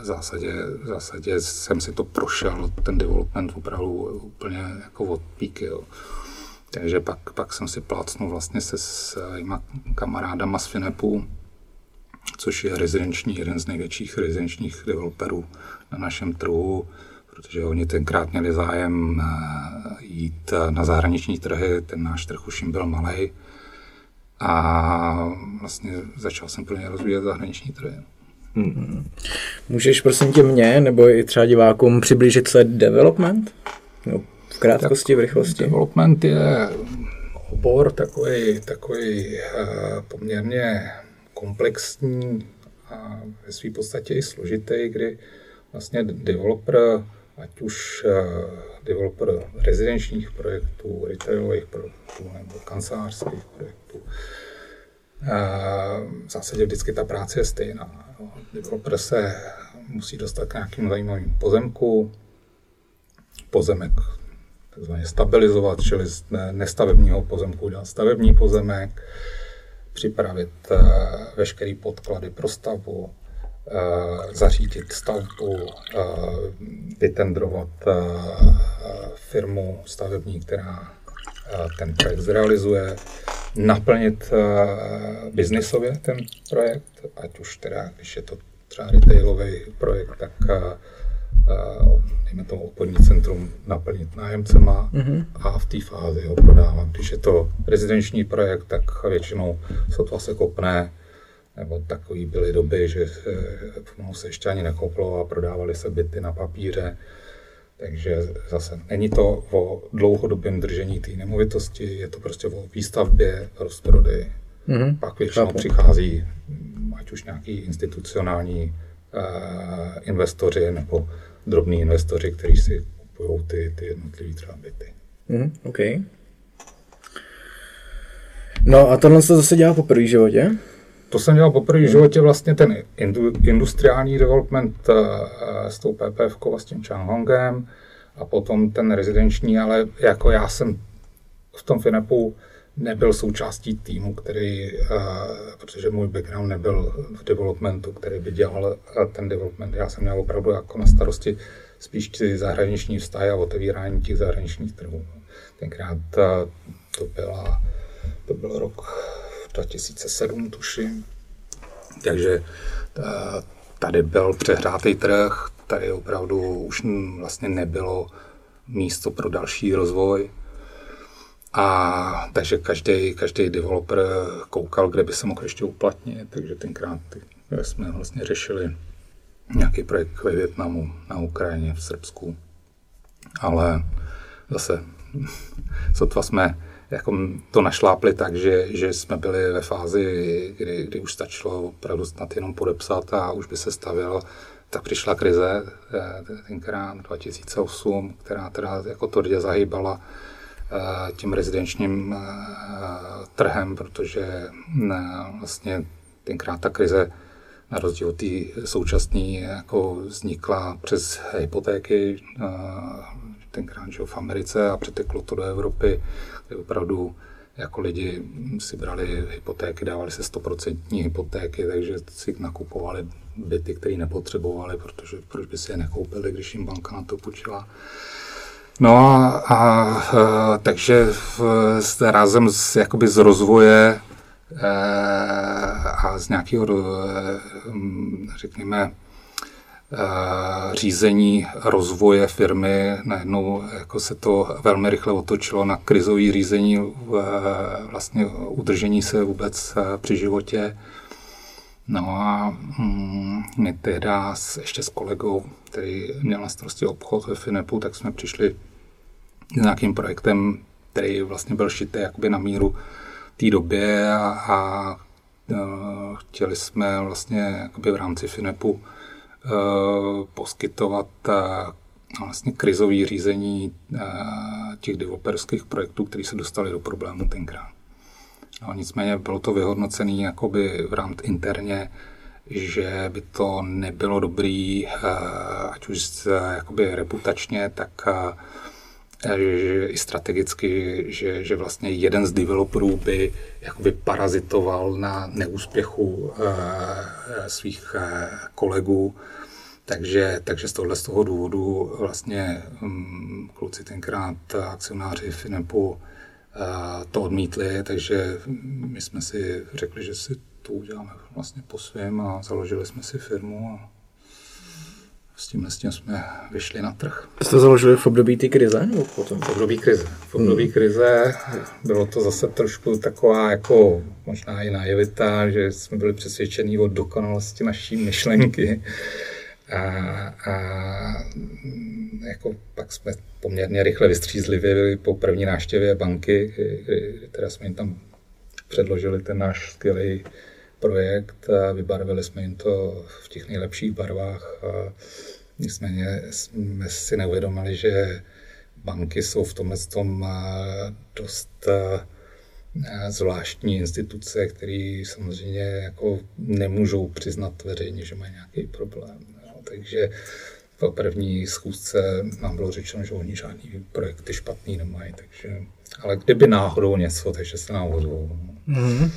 v zásadě, v zásadě jsem si to prošel, ten development opravdu úplně jako od píky. Jo. Takže pak, pak jsem si plácnul vlastně se svýma kamarádama z Finepu, což je rezidenční, jeden z největších rezidenčních developerů na našem trhu, protože oni tenkrát měli zájem eh, jít eh, na zahraniční trhy, ten náš trh už jim byl malý. A vlastně začal jsem plně rozvíjet zahraniční trhy. Hmm. Můžeš prosím tě mě, nebo i třeba divákům přiblížit, co je development? No, v krátkosti, tak v rychlosti. Development je obor takový, takový uh, poměrně komplexní a ve své podstatě i složitý, kdy vlastně developer, ať už uh, developer rezidenčních projektů, retailových projektů nebo kancelářských projektů, uh, v zásadě vždycky ta práce je stejná. Developer se musí dostat k nějakým zajímavým pozemku, pozemek takzvaně stabilizovat, čili z nestavebního pozemku udělat stavební pozemek, připravit uh, veškeré podklady pro stavbu, uh, zařídit stavbu, uh, vytendrovat firmu stavební, která ten projekt zrealizuje, naplnit biznisově ten projekt, ať už teda, když je to třeba retailový projekt, tak dejme tomu obchodní centrum naplnit nájemcema mm-hmm. a v té fázi ho prodávat. Když je to rezidenční projekt, tak většinou sotva se kopne, nebo takový byly doby, že no, se ještě ani nekoplo a prodávali se byty na papíře. Takže zase není to o dlouhodobém držení té nemovitosti, je to prostě o výstavbě, rozprodeji. Mm-hmm. Pak většinou Chápu. přichází ať už nějaký institucionální uh, investoři nebo drobní investoři, kteří si kupují ty, ty jednotlivé třeba byty. Mm, OK. No a tohle se zase dělá po první životě? To jsem dělal poprvé v životě vlastně ten industriální development uh, s tou PPF s tím Changhongem a potom ten rezidenční, ale jako já jsem v tom Finepu nebyl součástí týmu, který, uh, protože můj background nebyl v developmentu, který by dělal ten development. Já jsem měl opravdu jako na starosti spíš ty zahraniční vztahy a otevírání těch zahraničních trhů. Tenkrát to, byla, to byl rok 2007, tuším. Takže tady byl přehrátý trh, tady opravdu už vlastně nebylo místo pro další rozvoj. A takže každý, každý developer koukal, kde by se mohl ještě uplatnit, takže tenkrát jsme vlastně řešili nějaký projekt ve Větnamu, na Ukrajině, v Srbsku. Ale zase sotva jsme jako to našlápli tak, že, že jsme byli ve fázi, kdy, kdy už stačilo opravdu snad jenom podepsat a už by se stavěl. Tak přišla krize, eh, tenkrát 2008, která teda jako tvrdě zahýbala Eh, tím rezidenčním eh, trhem, protože vlastně tenkrát ta krize na rozdíl od té současné jako vznikla přes hypotéky, tenkrát v Americe a přeteklo to do Evropy, kde opravdu jako lidi si brali hypotéky, dávali se 100% hypotéky, takže si nakupovali byty, které nepotřebovali, protože proč by si je nekoupili, když jim banka na to půjčila. No a, a, a takže v, rázem z, jakoby z rozvoje e, a z nějakého, e, řekněme, řízení rozvoje firmy. Najednou jako se to velmi rychle otočilo na krizové řízení, vlastně udržení se vůbec při životě. No a mm, my tehda s, ještě s kolegou, který měl na starosti obchod ve Finepu, tak jsme přišli s nějakým projektem, který vlastně byl šitý jakoby na míru té době a, a chtěli jsme vlastně jakoby v rámci Finepu poskytovat uh, vlastně krizové řízení uh, těch developerských projektů, které se dostali do problému tenkrát. No, nicméně bylo to vyhodnocené jakoby v rámci interně, že by to nebylo dobrý, ať už jakoby reputačně, tak že i strategicky, že, že vlastně jeden z developerů by jakoby parazitoval na neúspěchu svých kolegů. Takže, takže z tohle z toho důvodu vlastně um, kluci tenkrát akcionáři Finepu uh, to odmítli, takže my jsme si řekli, že si to uděláme vlastně po svém a založili jsme si firmu a s tím, s tím jsme vyšli na trh. Jste založili v období té krize? Nebo potom? V období krize. V období hmm. krize bylo to zase trošku taková jako možná i naivita, že jsme byli přesvědčení o dokonalosti naší myšlenky. A, a jako pak jsme poměrně rychle vystřízlivě po první návštěvě banky, která jsme jim tam předložili ten náš skvělý projekt a vybarvili jsme jim to v těch nejlepších barvách. A nicméně jsme si neuvědomili, že banky jsou v tomhle tom dost zvláštní instituce, které samozřejmě jako nemůžou přiznat veřejně, že mají nějaký problém. Takže po první schůzce nám bylo řečeno, že oni žádný projekty špatný nemají, takže, ale kdyby náhodou něco, takže se nám. Mm-hmm.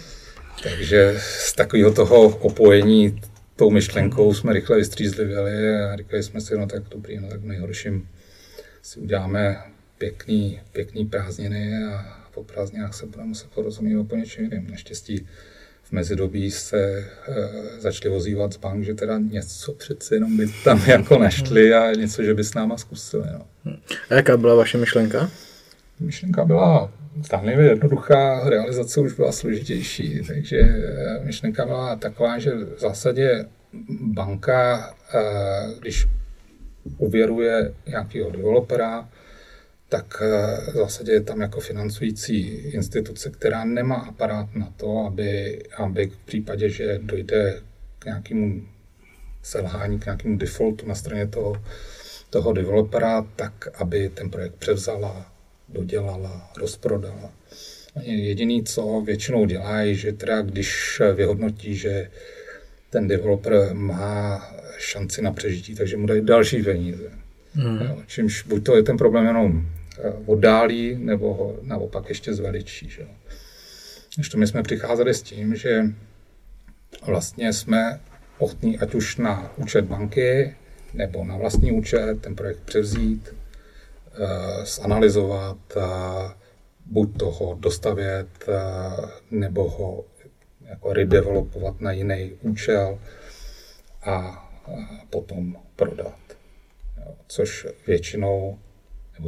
Takže z takového toho opojení tou myšlenkou jsme rychle vystřízlivěli a říkali jsme si, no tak dobrý, no tak nejhorším si uděláme pěkný, pěkný prázdniny a po prázdninách se budeme muset porozumět o něčem jiným. Naštěstí v mezidobí se e, začali ozývat z bank, že teda něco přeci jenom by tam jako našli a něco, že by s náma zkusili. No. A jaká byla vaše myšlenka? Myšlenka byla zdánlivě jednoduchá, realizace už byla složitější, takže eh, myšlenka byla taková, že v zásadě banka, eh, když uvěruje nějakého developera, tak eh, v zásadě je tam jako financující instituce, která nemá aparát na to, aby, aby v případě, že dojde k nějakému selhání, k nějakému defaultu na straně toho, toho developera, tak aby ten projekt převzala, dodělala, rozprodala. Jediný, co většinou dělají, že teda když vyhodnotí, že ten developer má šanci na přežití, takže mu dají další peníze. Hmm. čímž buď to je ten problém jenom oddálí, nebo ho naopak ještě zveličí. Že? To my jsme přicházeli s tím, že vlastně jsme ochotní ať už na účet banky, nebo na vlastní účet ten projekt převzít, Eh, zanalizovat, eh, buď toho dostavět, eh, nebo ho jako redevelopovat na jiný účel a potom prodat. Což většinou,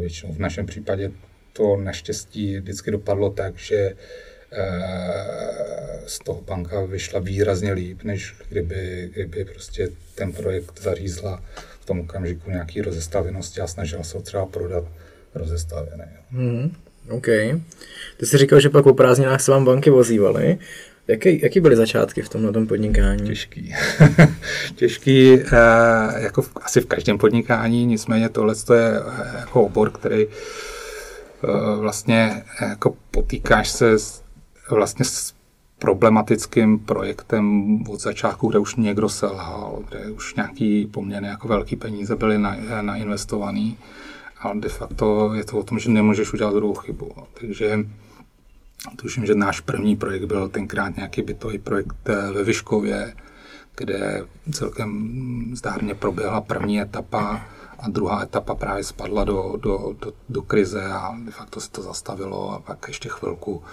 většinou v našem případě to naštěstí vždycky dopadlo tak, že z toho banka vyšla výrazně líp, než kdyby, kdyby prostě ten projekt zařízla v tom okamžiku nějaký rozestavěnosti a snažil se ho třeba prodat rozestavěný. Hmm, OK. Ty jsi říkal, že pak o prázdninách se vám banky ozývaly. Jaký, jaký byly začátky v tomhle podnikání? Těžký. Těžký, eh, jako v, asi v každém podnikání, nicméně tohle je eh, jako obor, který eh, vlastně jako potýkáš se s, vlastně s problematickým projektem od začátku, kde už někdo selhal, kde už nějaký poměrně jako velký peníze byly na, nainvestovaný, ale de facto je to o tom, že nemůžeš udělat druhou chybu. Takže tuším, že náš první projekt byl tenkrát nějaký bytový projekt eh, ve Vyškově, kde celkem zdárně proběhla první etapa a druhá etapa právě spadla do, do, do, do krize a de facto se to zastavilo a pak ještě chvilku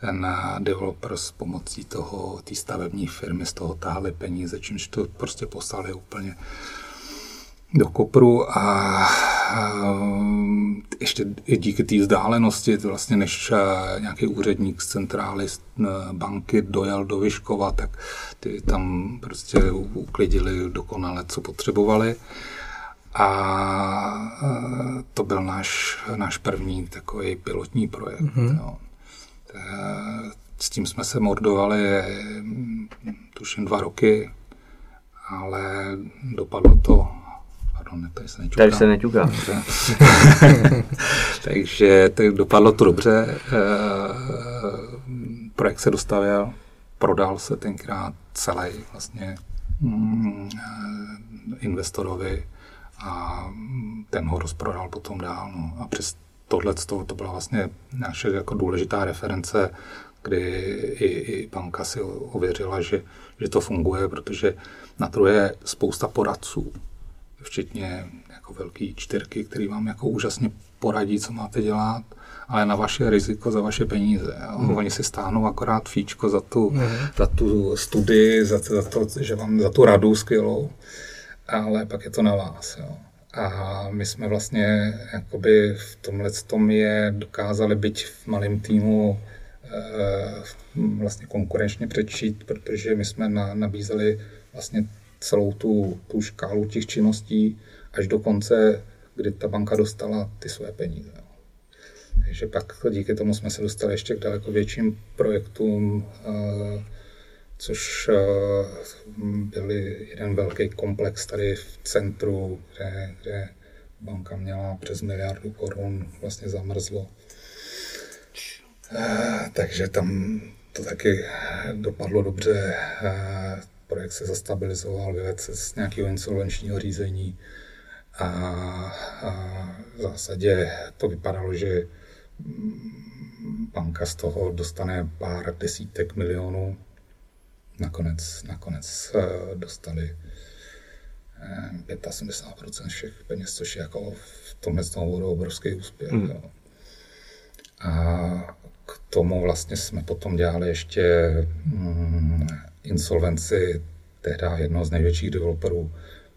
ten developer s pomocí toho, té stavební firmy z toho táhli peníze, čímž to prostě poslali úplně do kopru a ještě i díky té vzdálenosti, vlastně než nějaký úředník z centrály banky dojel do Vyškova, tak ty tam prostě uklidili dokonale, co potřebovali. A to byl náš, náš první takový pilotní projekt. Mm-hmm. Jo. S tím jsme se mordovali tuším dva roky, ale dopadlo to pardon, tady se nečuká. Tady se nečuká. Takže to dopadlo to dobře. Eh, projekt se dostavil, prodal se tenkrát celý vlastně mm, eh, investorovi a ten ho rozprodal potom dál. No. A přes tohle to byla vlastně naše jako důležitá reference, kdy i, i banka si ověřila, že, že to funguje, protože na to je spousta poradců, včetně jako velký čtyřky, který vám jako úžasně poradí, co máte dělat, ale na vaše riziko za vaše peníze. Mm. Oni si stáhnou akorát fíčko za tu, mm. za tu studii, za, za to, že vám za tu radu skvělou, ale pak je to na vás. Jo. A my jsme vlastně jakoby v tomhle tom je dokázali být v malém týmu e, vlastně konkurenčně přečít, protože my jsme na, nabízeli vlastně celou tu, tu škálu těch činností až do konce, kdy ta banka dostala ty své peníze. Takže pak díky tomu jsme se dostali ještě k daleko větším projektům, eh, což eh, byly jeden velký komplex tady v centru, kde, kde banka měla přes miliardu korun, vlastně zamrzlo. Eh, takže tam to taky dopadlo dobře projekt se zastabilizoval, vyvedl se z nějakého insolvenčního řízení a, a v zásadě to vypadalo, že banka z toho dostane pár desítek milionů. Nakonec, nakonec eh, dostali 75% eh, všech peněz, což je jako v tomhle tomu obrovský úspěch. Mm. A k tomu vlastně jsme potom dělali ještě mm, insolvenci tehdy jednoho z největších developerů.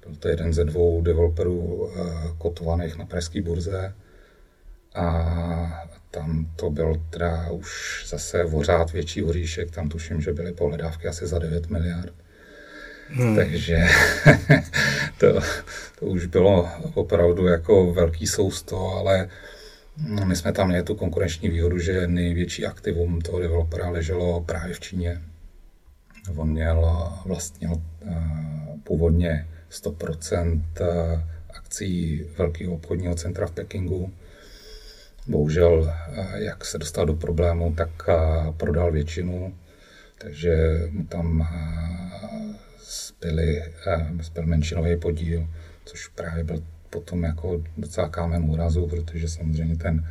Byl to jeden ze dvou developerů eh, kotovaných na pražské burze. A tam to byl teda už zase vořád větší oříšek, tam tuším, že byly pohledávky asi za 9 miliard. Hmm. Takže to, to už bylo opravdu jako velký sousto, ale my jsme tam měli tu konkurenční výhodu, že největší aktivum toho developera leželo právě v Číně. On měl vlastně původně 100% eh, akcí velkého obchodního centra v Pekingu. Bohužel, eh, jak se dostal do problému, tak eh, prodal většinu, takže mu tam zbyly, zbyl menšinový podíl, což právě byl potom jako docela kámen úrazu, protože samozřejmě ten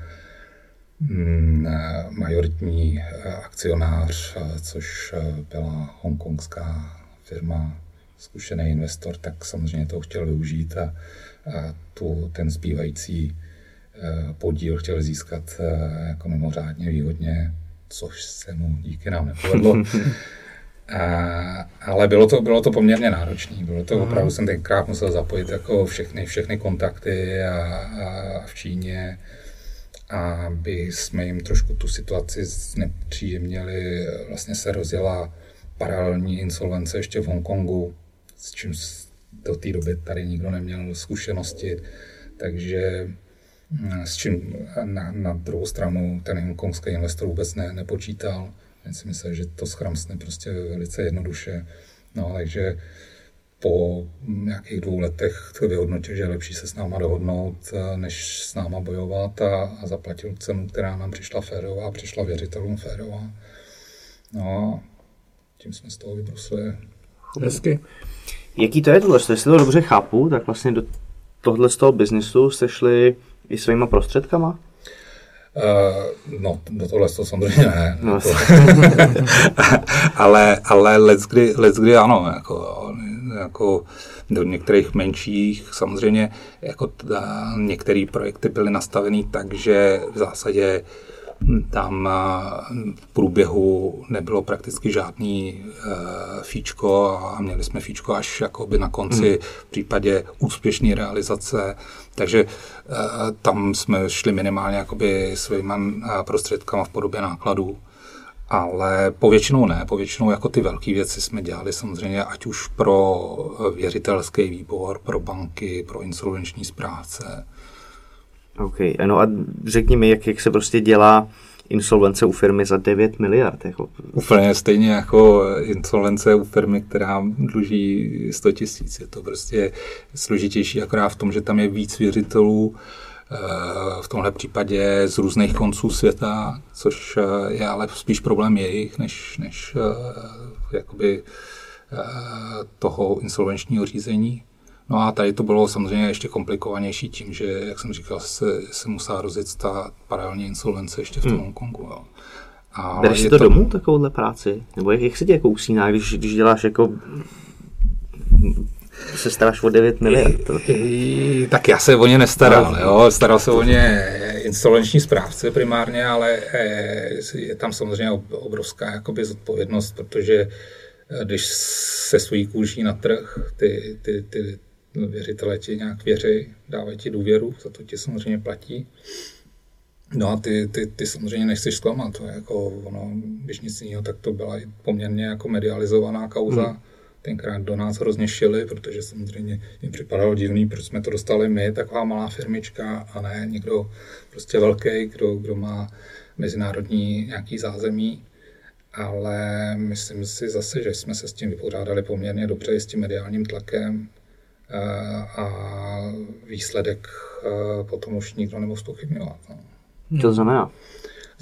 majoritní eh, akcionář, eh, což eh, byla hongkongská firma, zkušený investor, tak samozřejmě to chtěl využít a, a tu, ten zbývající podíl chtěl získat jako mimořádně výhodně, což se mu díky nám nepovedlo. A, ale bylo to, bylo to poměrně náročné. Bylo to opravdu, jsem tenkrát musel zapojit jako všechny, všechny kontakty a, a v Číně aby jsme jim trošku tu situaci znepříjemnili. Vlastně se rozjela paralelní insolvence ještě v Hongkongu, s čím do té doby tady nikdo neměl zkušenosti, takže mm, s čím na, na druhou stranu ten hongkongský investor vůbec ne, nepočítal. Já si myslel, že to schramsne prostě velice jednoduše. No, takže po nějakých dvou letech vyhodnotil, že je lepší se s náma dohodnout, eh, než s náma bojovat a, a zaplatil cenu, která nám přišla férová, přišla věřitelům férová. No a tím jsme z toho vybrusili. Hezky. Jaký to je tohle? Jestli to dobře chápu, tak vlastně do tohle z toho biznisu jste šli i svýma prostředkama? Uh, no, do tohle to samozřejmě ne. No. ale, ale let's kdy, let's kdy ano. Jako, jako do některých menších. Samozřejmě jako některé projekty byly nastaveny tak, že v zásadě tam v průběhu nebylo prakticky žádný fíčko a měli jsme fíčko až jakoby na konci hmm. v případě úspěšné realizace. Takže tam jsme šli minimálně jakoby svýma prostředkama v podobě nákladů. Ale povětšinou ne, povětšinou jako ty velké věci jsme dělali samozřejmě, ať už pro věřitelský výbor, pro banky, pro insolvenční správce. OK, ano a řekni mi, jak, jak se prostě dělá insolvence u firmy za 9 miliard. Jako. Úplně stejně jako insolvence u firmy, která dluží 100 tisíc. Je to prostě složitější akorát v tom, že tam je víc věřitelů, v tomhle případě z různých konců světa, což eh, je ale spíš problém jejich, než, než eh, jakoby eh, toho insolvenčního řízení. No a tady to bylo samozřejmě ještě komplikovanější tím, že, jak jsem říkal, se, se musela rozjet ta paralelní insolvence ještě v tom hmm. Hongkongu. Jo. A Bereš si to, to domů, takovouhle práci? Nebo jak, jak se tě jako usíná, když, když děláš jako se staráš o 9 miliard. Tak já se o ně nestaral, jo. Staral se o ně insolvenční správce primárně, ale eh, je tam samozřejmě obrovská jakoby zodpovědnost, protože eh, když se svojí kůží na trh, ty, ty, ty věřitelé ti nějak věří, dávají ti důvěru, za to ti samozřejmě platí. No a ty, ty, ty samozřejmě nechceš zklamat, to je jako ono, když nic jiného, tak to byla poměrně jako medializovaná kauza. Hmm tenkrát do nás hrozně šili, protože samozřejmě jim připadalo divný, proč jsme to dostali my, taková malá firmička, a ne někdo prostě velký, kdo, kdo má mezinárodní nějaký zázemí. Ale myslím si zase, že jsme se s tím vypořádali poměrně dobře s tím mediálním tlakem eh, a výsledek eh, potom už nikdo nemohl zpochybňovat. No. To znamená?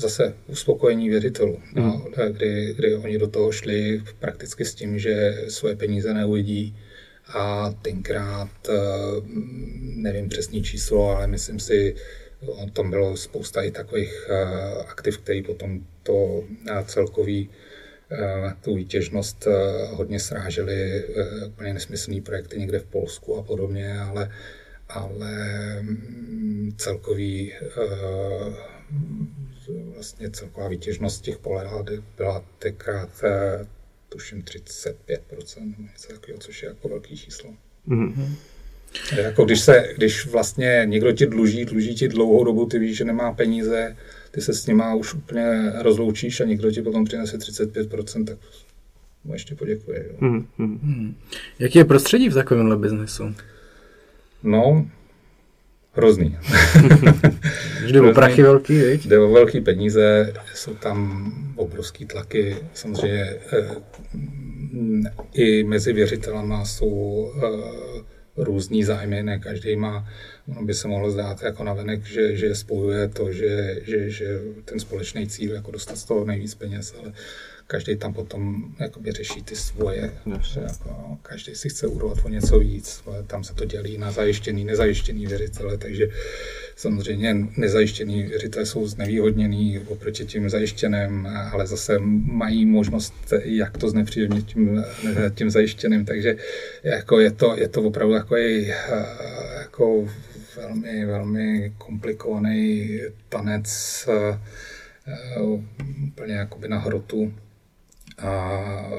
Zase uspokojení věřitelů, mm. no, kdy, kdy oni do toho šli prakticky s tím, že svoje peníze neuvidí a tenkrát, eh, nevím přesný číslo, ale myslím si, tam bylo spousta i takových eh, aktiv, které potom to eh, celkový tu výtěžnost hodně srážely úplně nesmyslný projekty někde v Polsku a podobně, ale, ale mm, celkový vlastně celková výtěžnost těch polehád byla tenkrát, eh, tuším, 35%, něco takového, což je jako velký číslo. Mm-hmm. Jako když, se, když vlastně někdo ti dluží, dluží ti dlouhou dobu, ty víš, že nemá peníze, ty se s nima už úplně rozloučíš a někdo ti potom přinese 35%, tak mu ještě poděkuje. Jo. Mm-hmm. Jaký je prostředí v takovémhle biznesu? No, Hrozný. Jde o prachy velký, viď? Jde o velký peníze, jsou tam obrovský tlaky, samozřejmě eh, i mezi věřitelama jsou eh, různý zájmy, ne každý má, ono by se mohlo zdát jako navenek, že, že spojuje to, že, že, že ten společný cíl, jako dostat z toho nejvíc peněz, ale každý tam potom jakoby řeší ty svoje. Že jako, každý si chce urovat o něco víc. Tam se to dělí na zajištěný, nezajištěný věřitele, takže samozřejmě nezajištěný věřitele jsou znevýhodněný oproti tím zajištěným, ale zase mají možnost, jak to znepříjemnit tím, tím zajištěným, takže jako je, to, je to opravdu jako, jako velmi, velmi komplikovaný tanec úplně jakoby na hrotu. A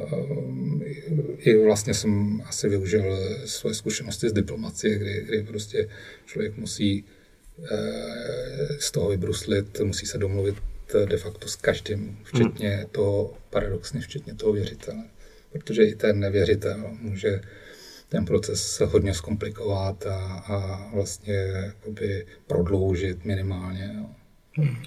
i vlastně jsem asi využil svoje zkušenosti z diplomacie, kdy, kdy prostě člověk musí eh, z toho vybruslit, musí se domluvit de facto s každým, včetně hmm. toho, paradoxně včetně toho věřitele. Protože i ten nevěřitel může ten proces hodně zkomplikovat a, a vlastně prodloužit minimálně. Jo. Hmm.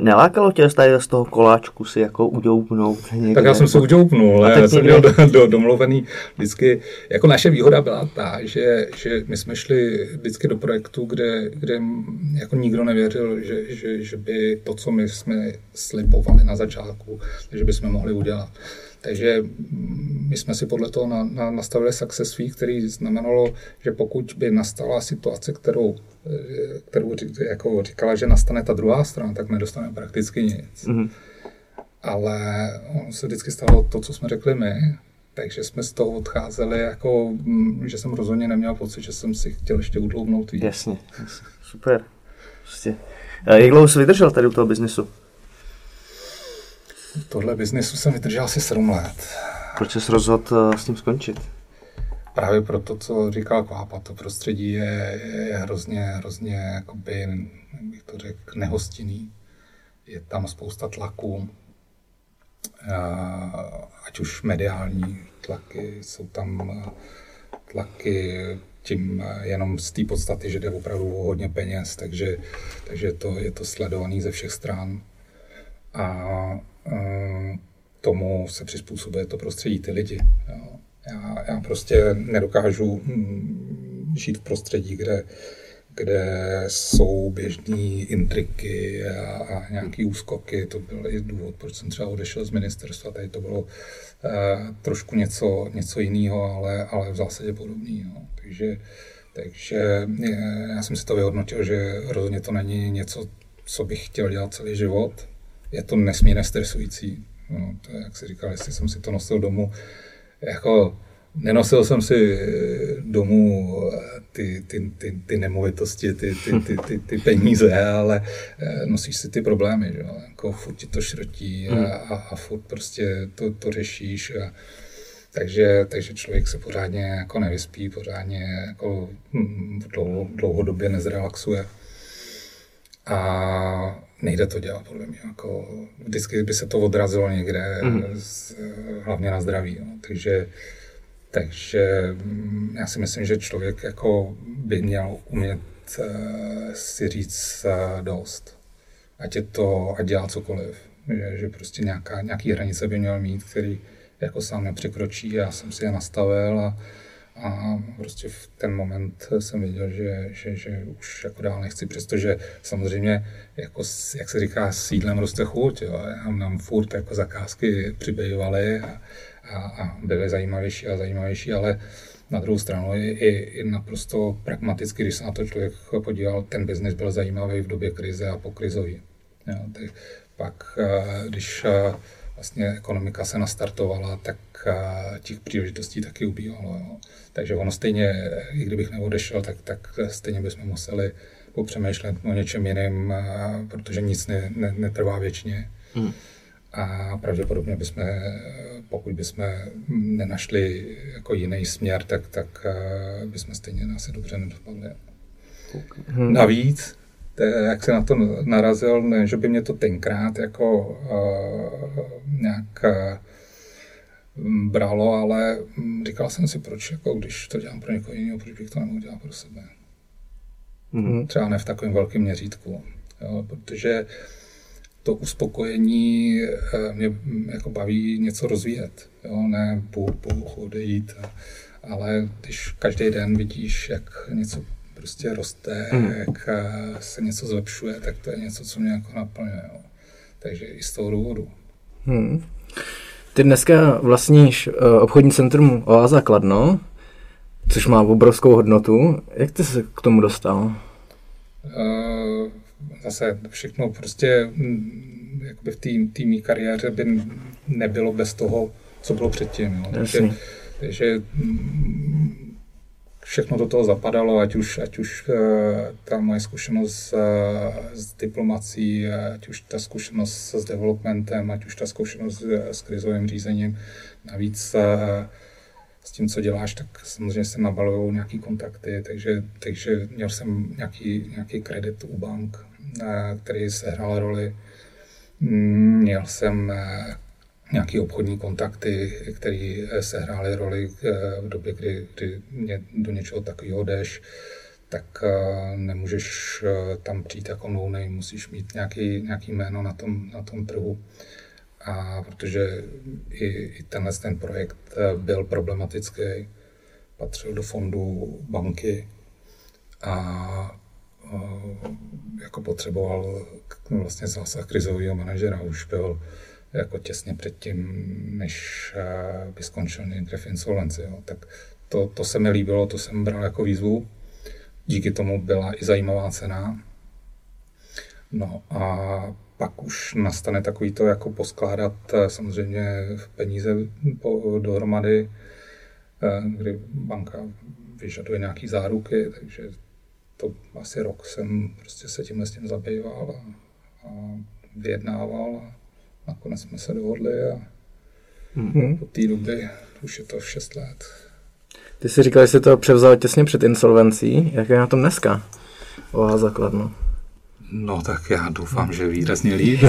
Nelákalo tě tady z toho koláčku si jako udoupnout někde? Tak já jsem se udoupnul, já jsem měl do, do, domluvený vždycky. Jako naše výhoda byla ta, že, že my jsme šli vždycky do projektu, kde, kde jako nikdo nevěřil, že, že, že by to, co my jsme slibovali na začátku, že bychom mohli udělat. Takže my jsme si podle toho na, na, nastavili success fee, který znamenalo, že pokud by nastala situace, kterou, eh, kterou jako říkala, že nastane ta druhá strana, tak nedostaneme prakticky nic. Mm-hmm. Ale ono se vždycky stalo to, co jsme řekli my, takže jsme z toho odcházeli jako, mm, že jsem rozhodně neměl pocit, že jsem si chtěl ještě udloubnout víc. Jasně, jasně. super. Prostě. Jak dlouho jsi vydržel tady u toho biznesu? Tohle biznesu jsem vydržel asi 7 let. Proč jsi rozhodl s tím skončit? Právě proto, co říkal Kvápa, to prostředí je, je hrozně, hrozně, jakoby, bych to řekl, nehostinný. Je tam spousta tlaků, ať už mediální tlaky, jsou tam tlaky tím jenom z té podstaty, že jde opravdu o hodně peněz, takže, takže to, je to sledovaný ze všech stran. A tomu se přizpůsobuje to prostředí, ty lidi. Jo. Já, já prostě nedokážu hm, žít v prostředí, kde, kde jsou běžné intriky a, a nějaké úskoky. To byl i důvod, proč jsem třeba odešel z ministerstva. Tady to bylo uh, trošku něco, něco jiného, ale, ale v zásadě podobný. No. Takže, takže já jsem si to vyhodnotil, že rozhodně to není něco, co bych chtěl dělat celý život. Je to nesmírně stresující. No, to je, jak si říkal, jestli jsem si to nosil domů, jako nenosil jsem si domů ty, ty, ty, ty nemovitosti, ty, ty, ty, ty, ty peníze, ale eh, nosíš si ty problémy, že? Jako furt ti to šrotí a, hmm. a, a furt prostě to, to řešíš. A, takže, takže člověk se pořádně jako nevyspí, pořádně jako hm, dlouho, dlouhodobě nezrelaxuje. A nejde to dělat, podle mě. Jako, vždycky by se to odrazilo někde, mm. z, hlavně na zdraví. No. Takže, takže mm, já si myslím, že člověk jako by měl umět uh, si říct uh, dost. Ať je to, ať dělá cokoliv. Že, že prostě nějaká, nějaký hranice by měl mít, který jako sám nepřekročí. Já jsem si je nastavil a, a prostě v ten moment jsem viděl, že, že, že už jako dál nechci, přestože samozřejmě, jako, jak se říká, s jídlem roste chuť, jo. Já nám furt jako zakázky přibývaly a, a, a byly zajímavější a zajímavější, ale na druhou stranu je i, i naprosto pragmaticky, když se na to člověk podíval, ten biznis byl zajímavý v době krize a po krizový. Jo, pak, když vlastně ekonomika se nastartovala, tak těch příležitostí taky ubývalo. Jo. Takže ono stejně, i kdybych neodešel, tak, tak stejně bychom museli popřemýšlet o něčem jiném, protože nic ne, ne, netrvá věčně. Hmm. A pravděpodobně bychom, pokud bychom nenašli jako jiný směr, tak, tak bychom stejně asi dobře nedopadli. Hmm. Navíc, jak se na to narazil, ne, že by mě to tenkrát jako uh, nějak uh, bralo, ale mm, říkal jsem si, proč, jako když to dělám pro někoho jiného, proč bych to nemohl dělat pro sebe. Mm-hmm. Třeba ne v takovém velkém měřítku, jo, protože to uspokojení eh, mě mm, jako baví něco rozvíjet, jo, ne bůh, bůh, odejít, ale když každý den vidíš, jak něco prostě roste, mm. jak eh, se něco zlepšuje, tak to je něco, co mě jako naplňuje. Jo. Takže i z toho důvodu. Hmm. Ty dneska vlastníš uh, obchodní centrum Oáza Kladno, což má obrovskou hodnotu. Jak ty se k tomu dostal? Uh, zase všechno prostě mm, jakoby v té mý kariéře by nebylo bez toho, co bylo předtím. Jo. Takže, takže mm, všechno do toho zapadalo, ať už, ať už uh, ta moje zkušenost uh, s diplomací, ať už ta zkušenost s developmentem, ať už ta zkušenost s krizovým řízením. Navíc uh, s tím, co děláš, tak samozřejmě se nabalují nějaký kontakty, takže, takže měl jsem nějaký, nějaký kredit u bank, který sehrál roli. Mm, měl jsem nějaké obchodní kontakty, které eh, sehrály roli eh, v době, kdy, kdy do něčeho takového jdeš, tak eh, nemůžeš tam přijít jako no name, musíš mít nějaký, nějaký jméno na tom, na tom trhu. A protože i, i tenhle ten projekt byl problematický, patřil do fondu banky a jako potřeboval vlastně zásah krizového manažera, už byl jako těsně předtím, než eh, by skončil někde v insolvenci. Jo. Tak to, to se mi líbilo, to jsem bral jako výzvu. Díky tomu byla i zajímavá cena. No a pak už nastane takový to, jako poskládat eh, samozřejmě peníze dohromady, eh, kdy banka vyžaduje nějaký záruky, takže to asi rok jsem prostě se tímhle s tím zabýval a, a vyjednával. A nakonec jsme se dohodli a hmm. po té doby už je to 6 let. Ty jsi říkal, že jsi to převzal těsně před insolvencí. Jak je na tom dneska? Oá zakladno. No tak já doufám, že výrazně líp.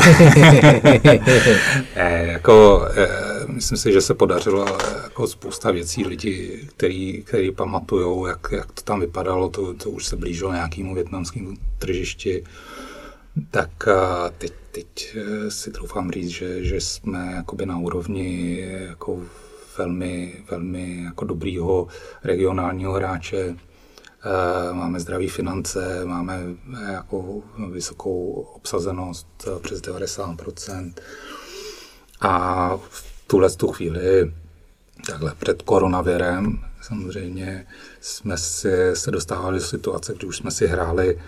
e, jako, e, myslím si, že se podařilo jako spousta věcí lidi, který, který pamatují, jak, jak to tam vypadalo, to, to už se blížilo nějakému větnamskému tržišti. Tak teď, teď e, si troufám říct, že, že jsme jakoby na úrovni jako velmi, velmi jako dobrýho regionálního hráče Eh, máme zdravé finance, máme eh, jako vysokou obsazenost eh, přes 90%. A v tuhle tu chvíli, takhle před koronavirem, samozřejmě jsme si, se dostávali do situace, kdy už jsme si hráli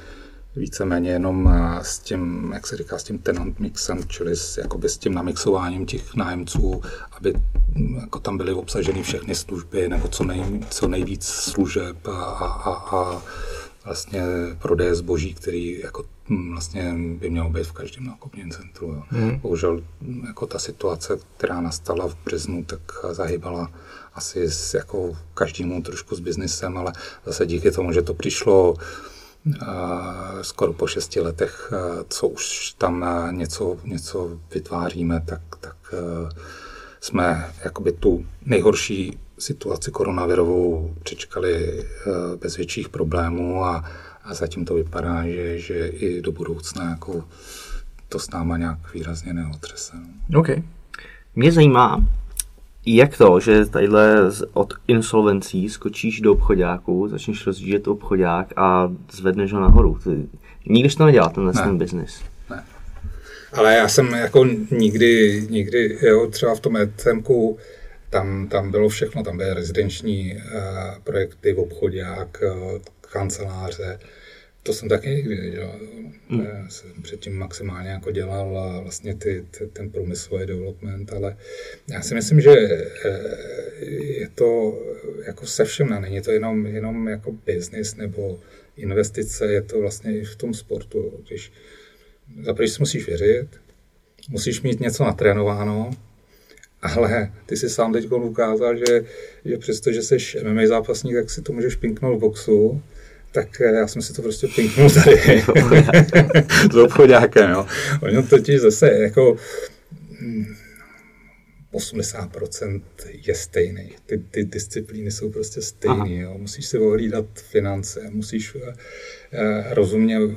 víceméně jenom s tím, jak se říká, s tím tenant mixem, čili s, jakoby s tím namixováním těch nájemců, aby mm, jako tam byly obsaženy všechny služby nebo co, nej, co nejvíc služeb a, a, a, a vlastně prodeje zboží, který jako mm, vlastně by mělo být v každém nákupním centru. Jo. Mm. Bohužel jako ta situace, která nastala v březnu, tak zahybala asi s jako každému trošku s biznisem, ale zase díky tomu, že to přišlo skoro po šesti letech, co už tam něco, něco vytváříme, tak, tak jsme jakoby tu nejhorší situaci koronavirovou přečkali bez větších problémů a, a zatím to vypadá, že, že i do budoucna jako to s náma nějak výrazně neotřese. OK. Mě zajímá, jak to, že tadyhle od insolvencí skočíš do obchodáku, začneš rozjíždět obchodák a zvedneš ho nahoru? Ty, nikdy jsi to nedělal, tenhle ne. ten biznis. Ne. Ale já jsem jako nikdy, nikdy, jo, třeba v tom ETMku, tam, tam bylo všechno, tam byly rezidenční uh, projekty, obchodák, uh, kanceláře, to jsem taky nikdy nedělal. Hmm. Já jsem předtím maximálně jako dělal vlastně ty, ty, ten průmyslový development, ale já si myslím, že eh, je to jako se všem, není to jenom, jenom jako business nebo investice, je to vlastně i v tom sportu. Když zaprvé si musíš věřit, musíš mít něco natrénováno, ale ty si sám teď ukázal, že, že přesto, že jsi MMA zápasník, tak si to můžeš pinknout v boxu, tak eh, já jsem si to prostě pinknul tady s obchodákem. Jo. Ono totiž zase jako 80% hm, je stejný. Ty, ty disciplíny jsou prostě stejné. Jo. Musíš si ohlídat finance, musíš uh, rozumně uh,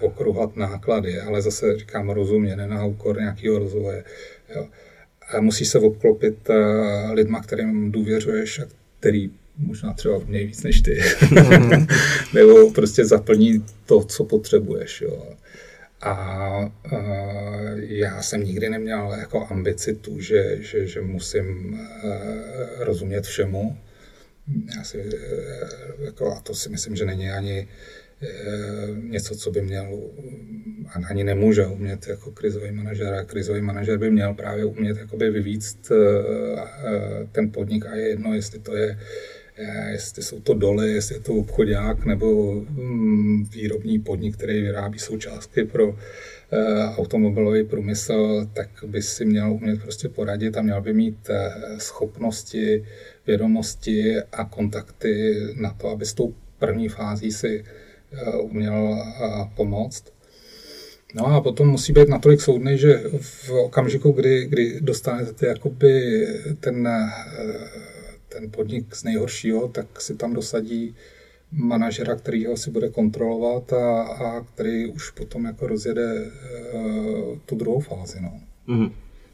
okruhat náklady, ale zase říkám rozumně, ne na úkor nějakého rozvoje. Jo. A musíš se obklopit uh, lidma, kterým důvěřuješ a který možná třeba nejvíc než ty, mm. nebo prostě zaplní to, co potřebuješ. Jo. A, a já jsem nikdy neměl jako ambici tu, že, že, že musím uh, rozumět všemu. Já si, uh, jako, a to si myslím, že není ani uh, něco, co by měl, ani nemůže umět jako krizový manažer. A krizový manažer by měl právě umět jakoby vyvíct ten podnik a je jedno, jestli to je Eh, jestli jsou to doly, jestli je to obchodák nebo mm, výrobní podnik, který vyrábí součástky pro eh, automobilový průmysl, tak by si měl umět prostě poradit a měl by mít eh, schopnosti, vědomosti a kontakty na to, aby s tou první fází si uměl pomoct. No a potom musí být natolik soudný, že v okamžiku, kdy, kdy dostanete jakoby ten ten podnik z nejhoršího, tak si tam dosadí manažera, který ho si bude kontrolovat a, a který už potom jako rozjede uh, tu druhou fázi. No. Mm-hmm.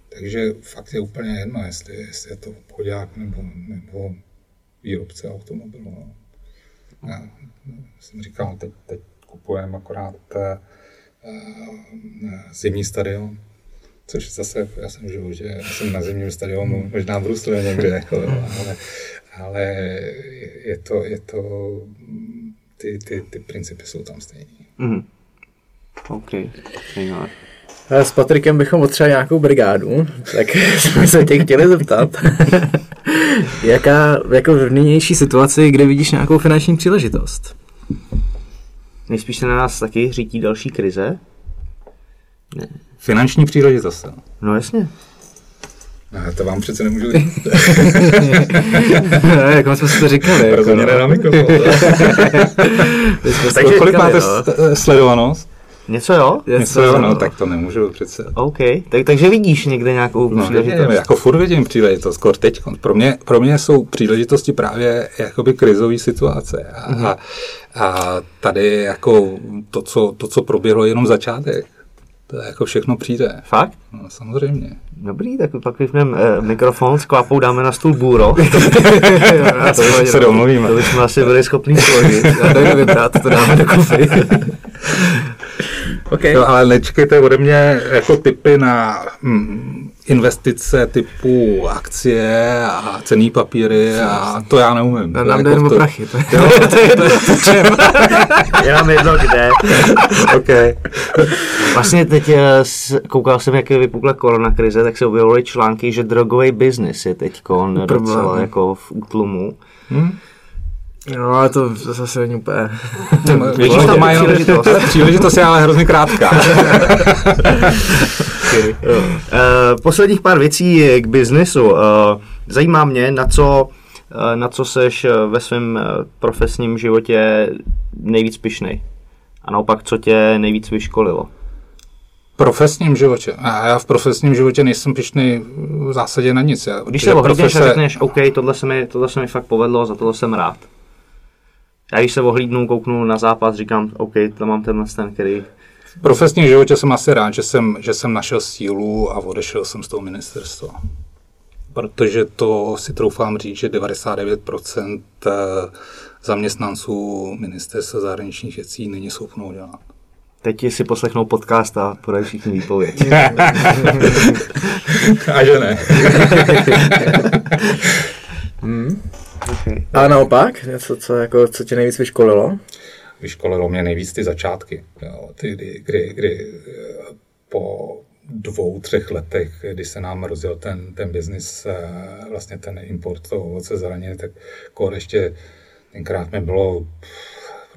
Takže fakt je úplně jedno, jestli, jestli je to obchodák nebo, nebo výrobce automobilu. No. Já jsem říkal, teď, teď kupujeme akorát uh, zimní stadion, což zase, já jsem v životě, já jsem na zimním stadionu, možná v Bruslu někde, jako, ale, ale je to, je to, ty, ty, ty principy jsou tam stejné. Mm. OK, S Patrikem bychom potřebovali nějakou brigádu, tak jsme se tě chtěli zeptat, jaká jako v nynější situaci, kde vidíš nějakou finanční příležitost? Nejspíš se na nás taky řítí další krize? Ne. Finanční příležitost. No jasně. A to vám přece nemůžu říct. ne, jak jsme si to říkali. Jako, ne no. na mikrofon. Takže Kolik říkali, máte no. sledovanost? Něco jo? Něco jo, no, tak to nemůžu přece. OK, tak, takže vidíš někde nějakou No, příležitost. vidím, jako furt vidím příležitost, skoro teď. Pro mě, pro mě jsou příležitosti právě jakoby krizové situace. A, Mhm. a, a tady jako to co, to, co proběhlo, je jenom začátek. To jako všechno přijde. Fakt? No, samozřejmě. Dobrý, tak pak vypneme eh, mikrofon, s kvapou dáme na stůl bůro. To se domluvíme. to bychom asi byli schopni složit. Já dojdu vybrat, to dáme do kufy. OK. Jo, ale nečekejte ode mě jako typy na hm, investice typu akcie a cený papíry a to já neumím. Nám To jde jako jenom o to- prachy. To je, Jo, to je to čem. Je nám jedno kde. okay. Vlastně teď eh, koukal jsem, jak vypukla koronakrize, tak se objevily články, že drogový biznis je teď docela jako v útlumu. No, ale to, to zase není úplně... Většinou to má jenom příležitost. příležitost je ale hrozně krátká. Eh, posledních pár věcí k biznesu. Eh, zajímá mě, na co, eh, na co seš ve svém profesním životě nejvíc pišnej. A naopak, co tě nejvíc vyškolilo. V profesním životě. A já v profesním životě nejsem pišný v zásadě na nic. Já, Když se ohlídneš a řekneš, OK, tohle se, mi, tohle se mi fakt povedlo, za tohle jsem rád. Já když se ohlídnu, kouknu na zápas, říkám, OK, to mám tenhle ten, který... V profesním životě jsem asi rád, že jsem, že jsem našel sílu a odešel jsem z toho ministerstva. Protože to si troufám říct, že 99% eh, zaměstnanců ministerstva zahraničních věcí není schopno udělat. Teď si poslechnou podcast a podají všichni výpověď. A že ne. okay. A naopak, něco, co, jako, co tě nejvíc vyškolilo? Vyškolilo mě nejvíc ty začátky. Jo, ty, kdy, kdy, kdy eh, po dvou, třech letech, kdy se nám rozjel ten, ten biznis, eh, vlastně ten import toho ovoce zraně, tak kor ještě tenkrát mi bylo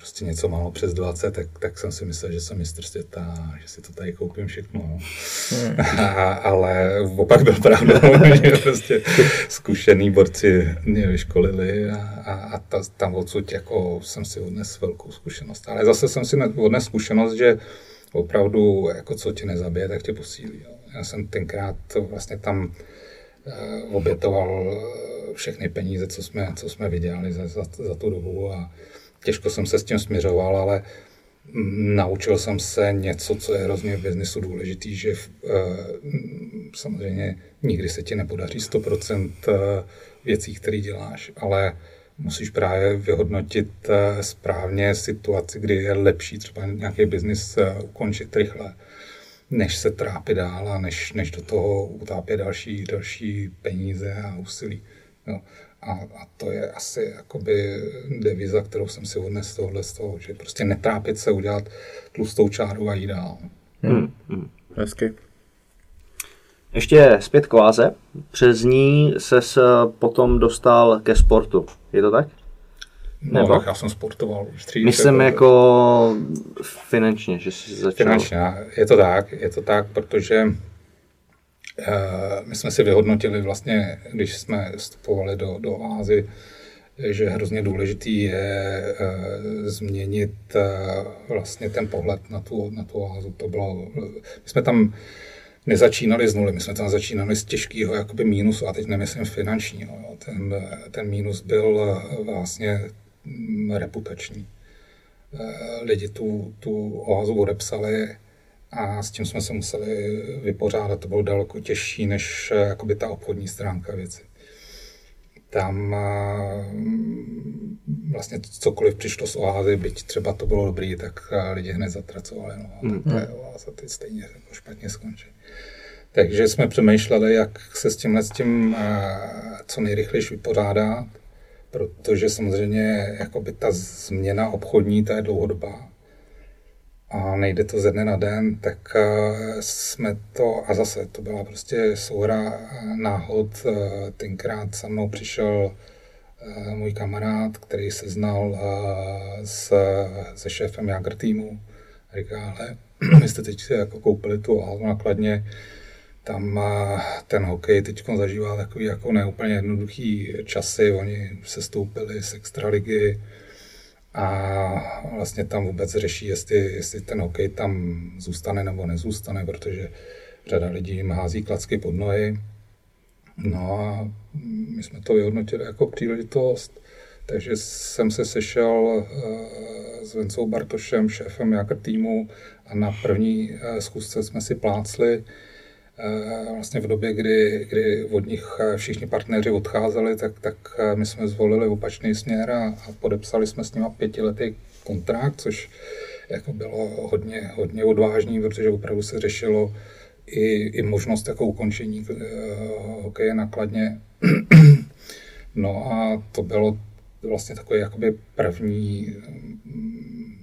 prostě něco málo přes 20, tak, tak jsem si myslel, že jsem mistr světa, že si to tady koupím všechno. Hmm. A, ale opak byl pravdou, že prostě zkušený borci mě vyškolili a, a, a ta, tam odsud jako jsem si odnes velkou zkušenost. Ale zase jsem si odnes zkušenost, že opravdu jako co tě nezabije, tak tě posílí. Jo. Já jsem tenkrát vlastně tam uh, obětoval všechny peníze, co jsme, co jsme vydělali za, za, za tu dobu a těžko jsem se s tím směřoval, ale naučil jsem se něco, co je hrozně v biznesu důležitý, že uh, samozřejmě nikdy se ti nepodaří 100% věcí, které děláš, ale musíš právě vyhodnotit uh, správně situaci, kdy je lepší třeba nějaký biznis ukončit rychle, než se trápit dál a než, než do toho utápět další, další peníze a úsilí. Jo. A, a to je asi jakoby deviza, kterou jsem si odnesl z tohohle z toho, že prostě netrápit se, udělat tlustou čáru a jít dál. Hmm. Hmm. Hezky. Ještě zpět k váze. Přes ní se potom dostal ke sportu. Je to tak? No, Nebo? tak já jsem sportoval už dřív. Myslím jako finančně, že jsi začal. Finančně, je to tak, je to tak, protože my jsme si vyhodnotili vlastně, když jsme vstupovali do, do Ázy, že hrozně důležitý je uh, změnit uh, vlastně ten pohled na tu, na tu Ázu. To bylo, my jsme tam nezačínali z nuly, my jsme tam začínali z těžkého jakoby mínusu, a teď nemyslím finančního. Jo. Ten, ten mínus byl vlastně reputační. Lidi tu, tu oázu odepsali a s tím jsme se museli vypořádat. To bylo daleko těžší než jakoby ta obchodní stránka věci. Tam vlastně cokoliv přišlo z oázy, byť třeba to bylo dobrý, tak lidi hned zatracovali. No, a mm. to je oáza, teď stejně jako špatně skončí. Takže jsme přemýšleli, jak se s tímhle s tím co nejrychleji vypořádat, protože samozřejmě jakoby ta změna obchodní, ta je dlouhodobá a nejde to ze dne na den, tak jsme to, a zase to byla prostě souhra náhod, tenkrát za mnou přišel můj kamarád, který se znal s, se šéfem Jager týmu, říká, ale vy jste teď jako koupili tu halu nakladně, tam ten hokej teď zažívá takový jako neúplně jednoduchý časy, oni se stoupili z extraligy a vlastně tam vůbec řeší, jestli, jestli ten hokej tam zůstane nebo nezůstane, protože řada lidí jim hází klacky pod nohy. No a my jsme to vyhodnotili jako příležitost, takže jsem se sešel eh, s Vencou Bartošem, šéfem Jakr týmu a na první eh, schůzce jsme si plácli vlastně v době, kdy, kdy od nich eh, všichni partneři odcházeli, tak, tak eh, my jsme zvolili opačný směr a, a podepsali jsme s nimi pětiletý kontrakt, což jako bylo hodně, hodně odvážný, protože opravdu se řešilo i, i možnost jako ukončení uh, hokeje nakladně. no a to bylo vlastně takové jakoby první, mm,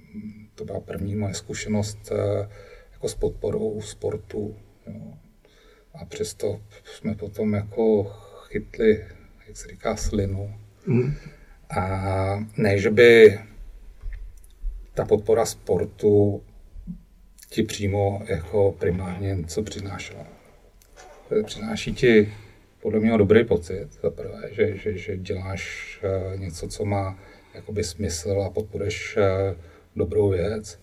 to byla první moje zkušenost uh, jako s podporou sportu. Jo. A přesto jsme potom jako chytli, jak se říká, slinu. Mm. A ne, že by ta podpora sportu ti přímo jako primárně něco přinášela. Přináší ti podle mě dobrý pocit, za prvé, že, že, že děláš uh, něco, co má jakoby smysl a podporeš uh, dobrou věc.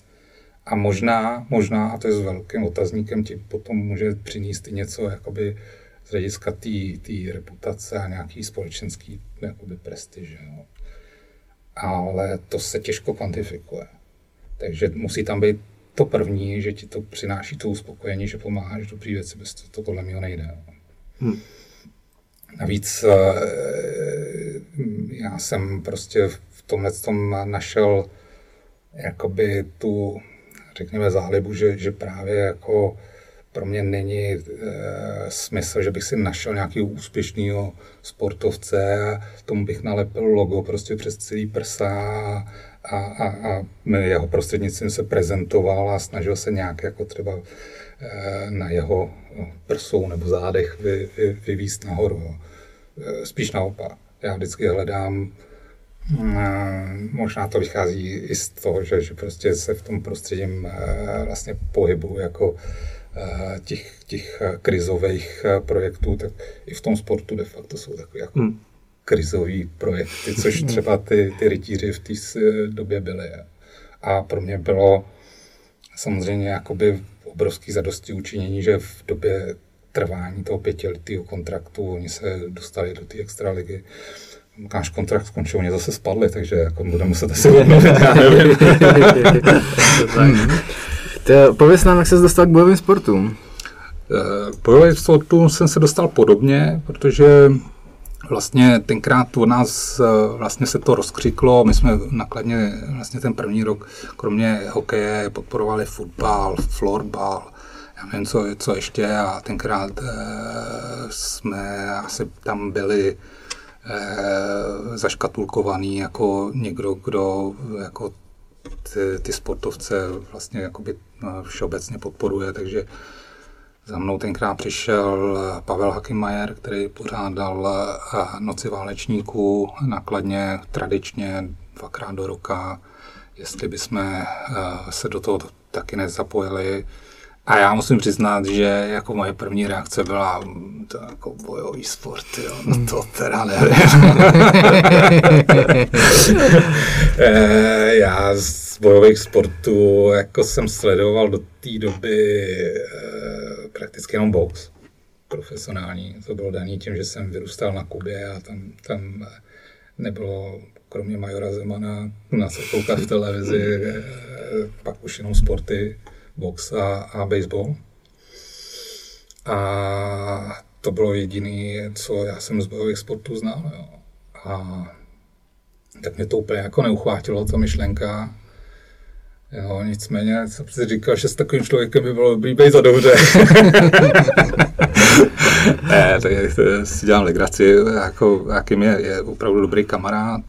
A možná, možná, a to je s velkým otazníkem, ti potom může přinést i něco jakoby z hlediska té reputace a nějaký společenský jakoby prestiže. No. Ale to se těžko kvantifikuje. Takže musí tam být to první, že ti to přináší to uspokojení, že pomáháš dobrý věci, bez toho to podle mě nejde. Hmm. Navíc eh, já jsem prostě v tomhle tom našel jakoby tu řekněme, zálibu, že, že právě jako pro mě není e, smysl, že bych si našel nějakého úspěšného sportovce a tomu bych nalepil logo prostě přes celý prsa a, a, a jeho prostřednictvím se prezentoval a snažil se nějak jako třeba e, na jeho prsou nebo zádech vy, vy, vyvíst nahoru. E, spíš naopak. Já vždycky hledám možná to vychází i z toho, že, že prostě se v tom prostředí eh, vlastně pohybu jako eh, těch, těch krizových eh, projektů, tak i v tom sportu de facto jsou takové jako hmm. krizové projekty, což hmm. třeba ty, ty rytíři v té době byly. A pro mě bylo samozřejmě jakoby obrovský zadosti učinění, že v době trvání toho pětiletého kontraktu oni se dostali do té extraligy náš kontrakt skončil, oni zase spadli, takže jako budeme muset asi obnovit, já nevím. to, pověz nám, jak se dostal k bojovým sportům. Eh, bojovým sportům jsem se dostal podobně, protože vlastně tenkrát u nás eh, vlastně se to rozkřiklo, my jsme nakladně vlastně ten první rok, kromě hokeje, podporovali fotbal, florbal, já nevím, co, co ještě a tenkrát e, jsme asi tam byli zaškatulkovaný jako někdo, kdo jako ty, ty sportovce vlastně jakoby no, všeobecně podporuje, takže za mnou tenkrát přišel Pavel Hakimajer, který pořádal eh, Noci válečníků nakladně tradičně dvakrát do roka, jestli bychom eh, se do toho taky nezapojili. A já musím přiznat, že jako moje první reakce byla mm, to jako bojový sport, jo, no to teda nevím. Eh, já z bojových sportů jako jsem sledoval do té doby eh, prakticky jenom box profesionální. To bylo daný tím, že jsem vyrůstal na Kubě a tam, tam nebylo kromě Majora Zemana na koukat v televizi, eh, pak už jenom sporty box a, a baseball. A to bylo jediné, co já jsem z bojových sportů znal. Jo. A tak mě to úplně jako neuchvátilo, ta myšlenka. Jo, nicméně jsem si říkal, že s takovým člověkem by bylo dobrý být za dobře. ne, tak si dělám legraci, jako, jakým je, je opravdu dobrý kamarád,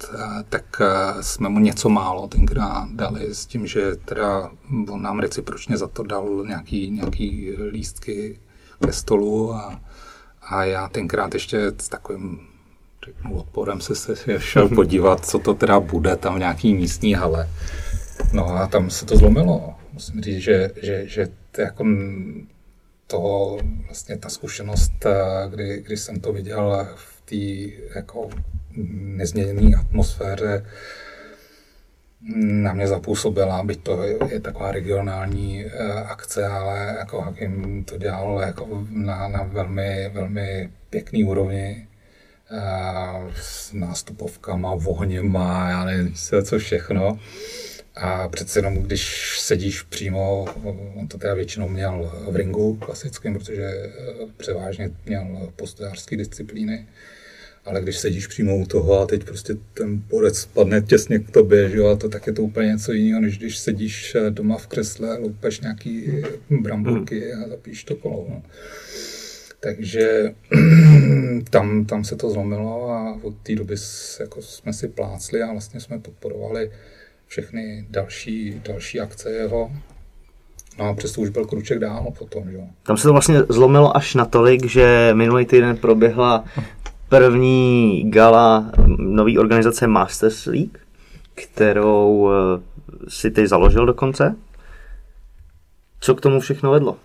tak jsme mu něco málo tenkrát dali s tím, že teda on nám recipročně za to dal nějaký, nějaký lístky ke stolu a, a já tenkrát ještě s takovým řeknu, odporem se, se šel podívat, co to teda bude tam v nějaký místní hale. No a tam se to zlomilo. musím říct, že, že, že to jako to, vlastně ta zkušenost, kdy, kdy jsem to viděl v té jako nezměněné atmosféře, na mě zapůsobila, byť to je, taková regionální uh, akce, ale jako Hakim to dělal jako na, na velmi, velmi pěkný úrovni. Uh, s nástupovkama, vohněma, já nevím, co všechno. A přece jenom, když sedíš přímo, on to teda většinou měl v ringu klasickém, protože eh, převážně měl postojářské disciplíny, ale když sedíš přímo u toho a teď prostě ten borec spadne těsně k tobě, že jo, a to tak je to úplně něco jiného, než když sedíš eh, doma v kresle, loupeš nějaký bramburky a zapíš to kolo. No. Takže tam, tam se to zlomilo a od té doby jako jsme si plácli a vlastně jsme podporovali všechny další, další akce jeho. No a přesto už byl kruček dál potom, jo. Tam se to vlastně zlomilo až natolik, že minulý týden proběhla první gala nové organizace Masters League, kterou eh, si ty založil dokonce. Co k tomu všechno vedlo?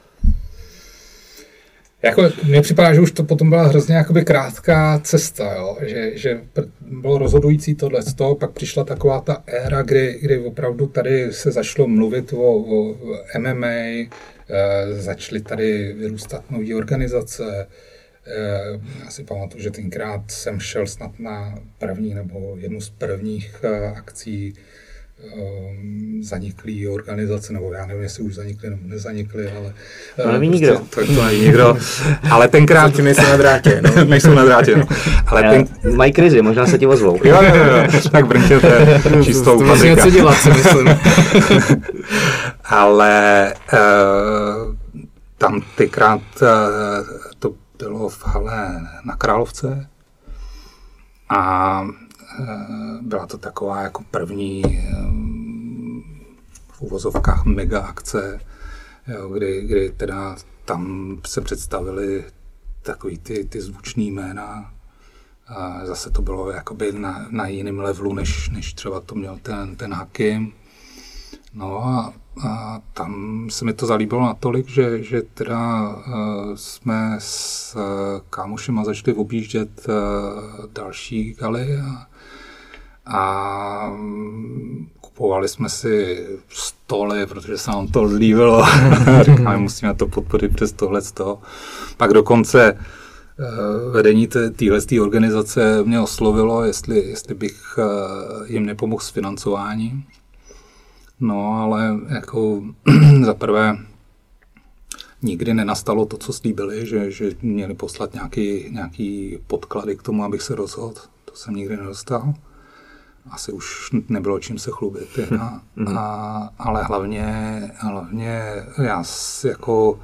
Jako, mně připadá, že už to potom byla hrozně jakoby krátká cesta, jo? Že, že bylo rozhodující tohle z toho, pak přišla taková ta éra, kdy, kdy opravdu tady se zašlo mluvit o, o MMA, e, eh, začaly tady vyrůstat nové organizace, e, já si pamatuju, že tenkrát jsem šel snad na první nebo jednu z prvních e, akcí zaniklý organizace, nebo já nevím, jestli už zanikly nebo nezanikly, ale... To neví prostě, nikdo. To, to neví nikdo. Ale tenkrát... Zatím nejsou na drátě, no. nejsou na drátě, no. Ale ten... Mají krizi, možná se ti ozvou. jo, jo, jo, tak Brnče, to je čistou To musí něco dělat, si myslím. ale uh, tam tykrát uh, to bylo v hale na Královce a Eh, byla to taková jako první eh, v uvozovkách mega akce, jo, kdy, kdy teda tam se představili takový ty, ty zvuční jména. A zase to bylo jakoby na, na jiném levelu, než, než třeba to měl ten, ten Hakim. No a, a tam se mi to zalíbilo natolik, že, že teda uh, jsme s uh, kámošema začali objíždět uh, další galy a, a mm, kupovali jsme si stoly, protože se nám to líbilo. Říkáme, musíme to podporit přes tohle. Pak dokonce eh, vedení téhle organizace mě oslovilo, jestli, jestli bych eh, jim nepomohl s financováním. No, ale jako za prvé nikdy nenastalo to, co slíbili, že, že měli poslat nějaký, nějaký podklady k tomu, abych se rozhodl. To jsem nikdy nedostal asi už nebylo čím se chlubit. A, mhm. a, ale hlavně, hlavně já jako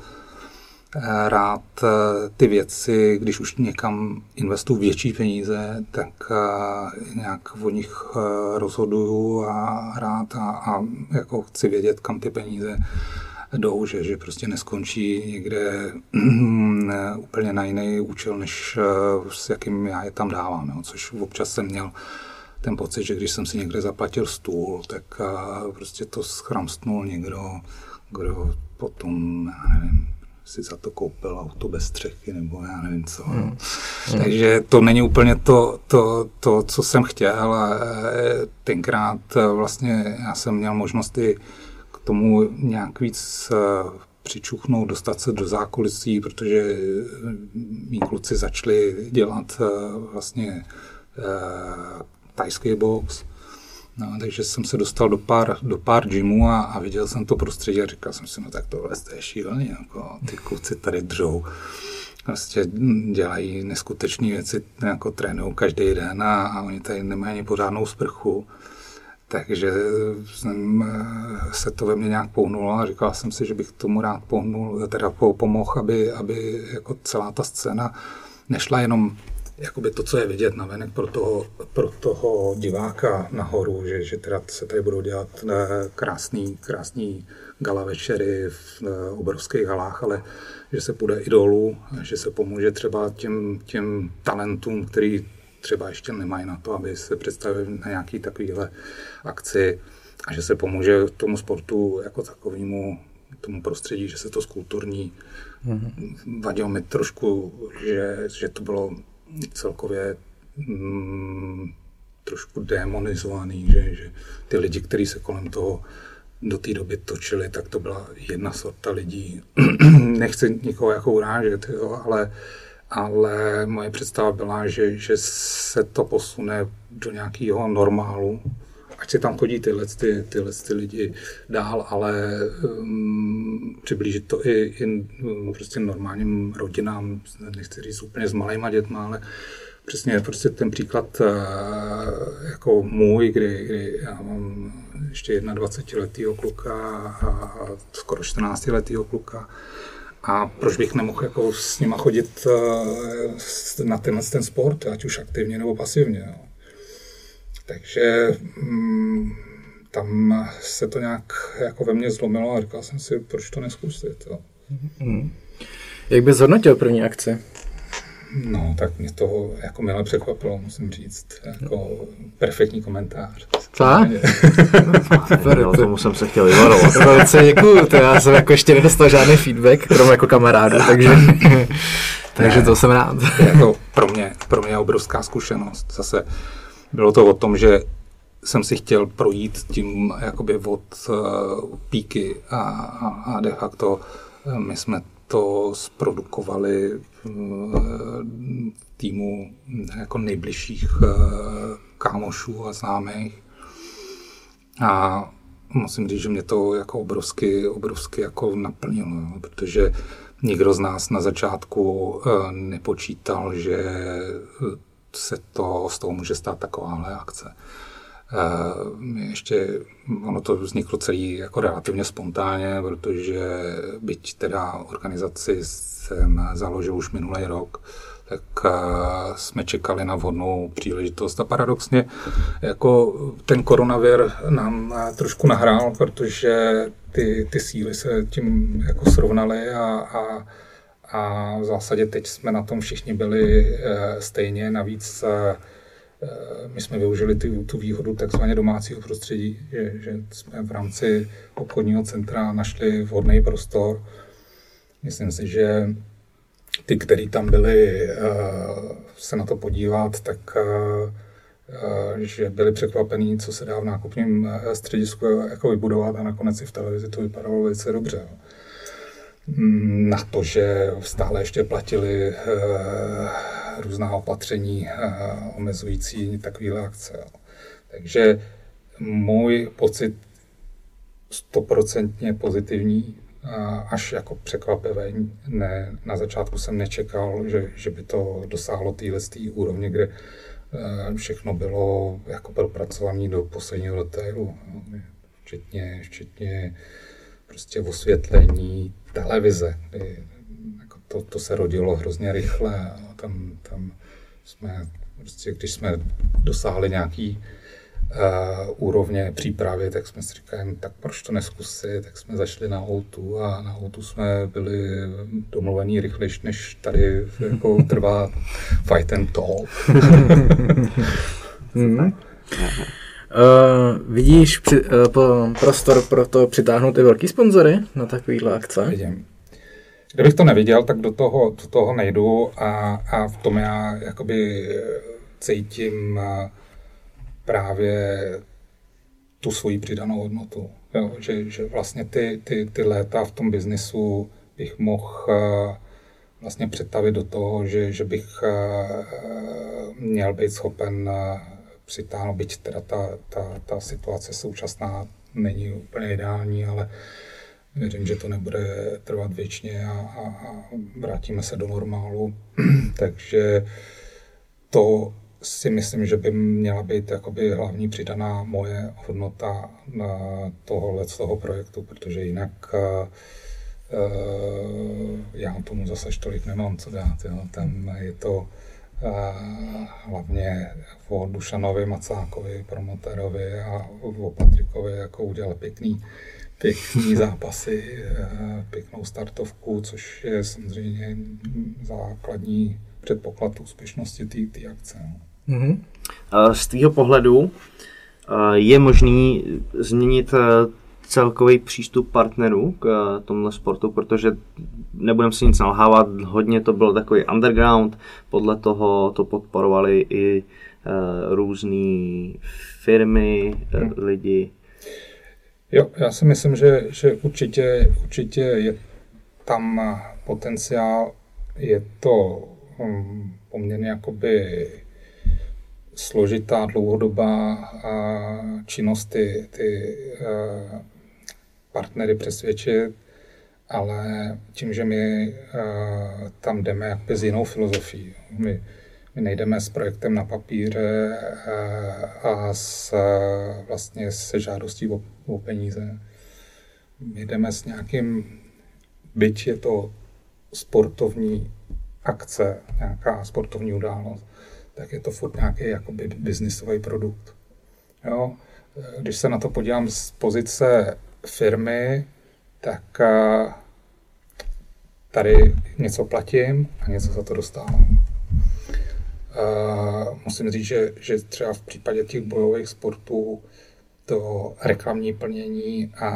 eh, rád eh, ty věci, když už někam investuju větší peníze, tak eh, nějak o nich rozhoduju a rád a, a jako chci vědět, kam ty peníze jdou, že, že prostě neskončí někde úplně na jiný účel, než s jakým já je tam dávám, jo, což občas jsem měl ten pocit, že když jsem si někde zaplatil stůl, tak prostě to schramstnul někdo, kdo potom, já nevím, si za to koupil auto bez střechy, nebo já nevím co. No. Hmm. Takže to není úplně to, to, to, co jsem chtěl. A e, tenkrát vlastně já jsem měl možnosti k tomu nějak víc e, přičuchnout, dostat se do zákulisí, protože mý kluci začali dělat e, vlastně tajský box. No, takže jsem se dostal do pár, do pár gymů a, a viděl jsem to prostředí a říkal jsem si, no tak tohle je šílený, jako, ty kluci tady držou. Vlastně dělají neskutečné věci, jako trénují každý den a, a oni tady nemají ani pořádnou sprchu. Takže jsem eh, se to ve mně nějak pohnulo a říkal jsem si, že bych tomu rád pohnul, teda pomohl, aby, aby jako celá ta scéna nešla jenom jakoby to, co je vidět na venek pro toho, pro toho diváka nahoru, že, že teda se tady budou dělat eh, krásný, krásný gala večery v eh, obrovských halách, ale že se půjde i dolů, že se pomůže třeba těm, těm talentům, který třeba ještě nemají na to, aby se představili na nějaký takovýhle akci a že se pomůže tomu sportu jako takovému, tomu prostředí, že se to skulturní. Mm-hmm. Vadilo mi trošku, že, že to bylo celkově mm, trošku demonizovaný, že, že ty lidi, kteří se kolem toho do té doby točili, tak to byla jedna sorta lidí. Nechci nikoho jako urážet, jo, ale, ale moje představa byla, že, že se to posune do nějakého normálu, ať se tam chodí tyhle, ty, tyhle ty lidi dál, ale um, přiblížit to i, i um, prostě normálním rodinám, nechci říct úplně s malýma dětma, ale přesně prostě ten příklad uh, jako můj, kdy, kdy já mám ještě 21-letýho kluka a skoro 14-letýho kluka, a proč bych nemohl jako s nima chodit uh, na ten, ten sport, ať už aktivně nebo pasivně. Jo. Takže mm, tam se to nějak jako ve mně zlomilo a říkal jsem si, proč to neskusit. Jo. Mm. Jak bys zhodnotil první akci? No, tak mě to jako milé překvapilo, musím říct. Jako perfektní komentář. Co? no, tomu jsem se chtěl vyvarovat. Velice děkuju, to já jsem jako ještě nedostal žádný feedback, krom jako kamarádu, takže, takže to jsem rád. jako pro mě, pro mě je obrovská zkušenost. Zase bylo to o tom, že jsem si chtěl projít tím jakoby od uh, píky a, a, a de facto uh, my jsme to zprodukovali uh, týmu jako nejbližších kámošů a známých. A musím říct, že mě to jako obrovsky, obrovsky jako naplnilo, protože nikdo z nás na začátku nepočítal, že to, z toho může stát takováhle akce. Uh, ještě ono to vzniklo celý jako relativně spontánně, protože byť teda organizaci jsem založil už minulý rok, tak uh, jsme čekali na vhodnou příležitost a paradoxně jako ten koronavir nám trošku nahrál, protože ty, ty síly se tím jako srovnaly a, a a v zásadě teď jsme na tom všichni byli eh, stejně. Navíc eh, my jsme využili ty, tu výhodu takzvaně domácího prostředí, že, že jsme v rámci obchodního centra našli vhodný prostor. Myslím si, že ty, kteří tam byli eh, se na to podívat, tak že byli překvapení, co se dá v nákupním středisku jako vybudovat a nakonec i v televizi to vypadalo velice dobře na to, že stále ještě platili eh, různá opatření eh, omezující takovéhle akce. Takže můj pocit stoprocentně pozitivní, až jako překvapivý. Ne, na začátku jsem nečekal, že, že by to dosáhlo téhle úrovně, kde eh, všechno bylo jako propracované do posledního detailu, včetně, včetně prostě osvětlení televize, jako to, to se rodilo hrozně rychle a tam, tam jsme, prostě když jsme dosáhli nějaký uh, úrovně přípravy, tak jsme si říkali, tak proč to neskusit, tak jsme zašli na o a na o jsme byli domluvení rychlejš, než tady jako trvá fight and talk. hmm. Uh, vidíš při, uh, po, prostor pro to přitáhnout i velký sponzory na takovýhle akce? Vidím. Kdybych to neviděl, tak do toho, do toho nejdu a, a v tom já jakoby cítím eh, právě tu svoji přidanou hodnotu. Jo, že, že vlastně ty, ty, ty léta v tom biznisu bych mohl vlastně představit do toho, že, že bych měl být schopen přitáhnout, byť teda ta, ta, ta situace současná není úplně ideální, ale věřím, že to nebude trvat věčně a, a, a vrátíme se do normálu. Takže to si myslím, že by měla být jakoby hlavní přidaná moje hodnota na tohohle z toho projektu, protože jinak uh, já tomu zase tolik nemám co dát. Jo. Tam je to hlavně o Dušanovi Macákovi, promotérovi a o Patrikovi jako udělal pěkný, pěkný zápasy, eh, pěknou startovku, což je samozřejmě základní předpoklad úspěšnosti té akce. Mm-hmm. Z tvého pohledu je možný změnit celkový přístup partnerů k tomhle sportu, protože nebudem si nic nalhávat, hodně to bylo takový underground, podle toho to podporovali i uh, různé firmy, hmm. lidi. Jo, já si myslím, že, že určitě, určitě je tam potenciál, je to um, poměrně jakoby složitá, dlouhodobá činnost ty, ty partnery přesvědčit, ale tím, že my tam jdeme jakoby s jinou filozofií. My, my nejdeme s projektem na papíře a s, vlastně se žádostí o, o peníze. My jdeme s nějakým, byť je to sportovní akce, nějaká sportovní událost, tak je to furt nějaký jakoby biznisový produkt. Jo? Když se na to podívám z pozice firmy, tak tady něco platím a něco za to dostávám. Musím říct, že, že třeba v případě těch bojových sportů to reklamní plnění a,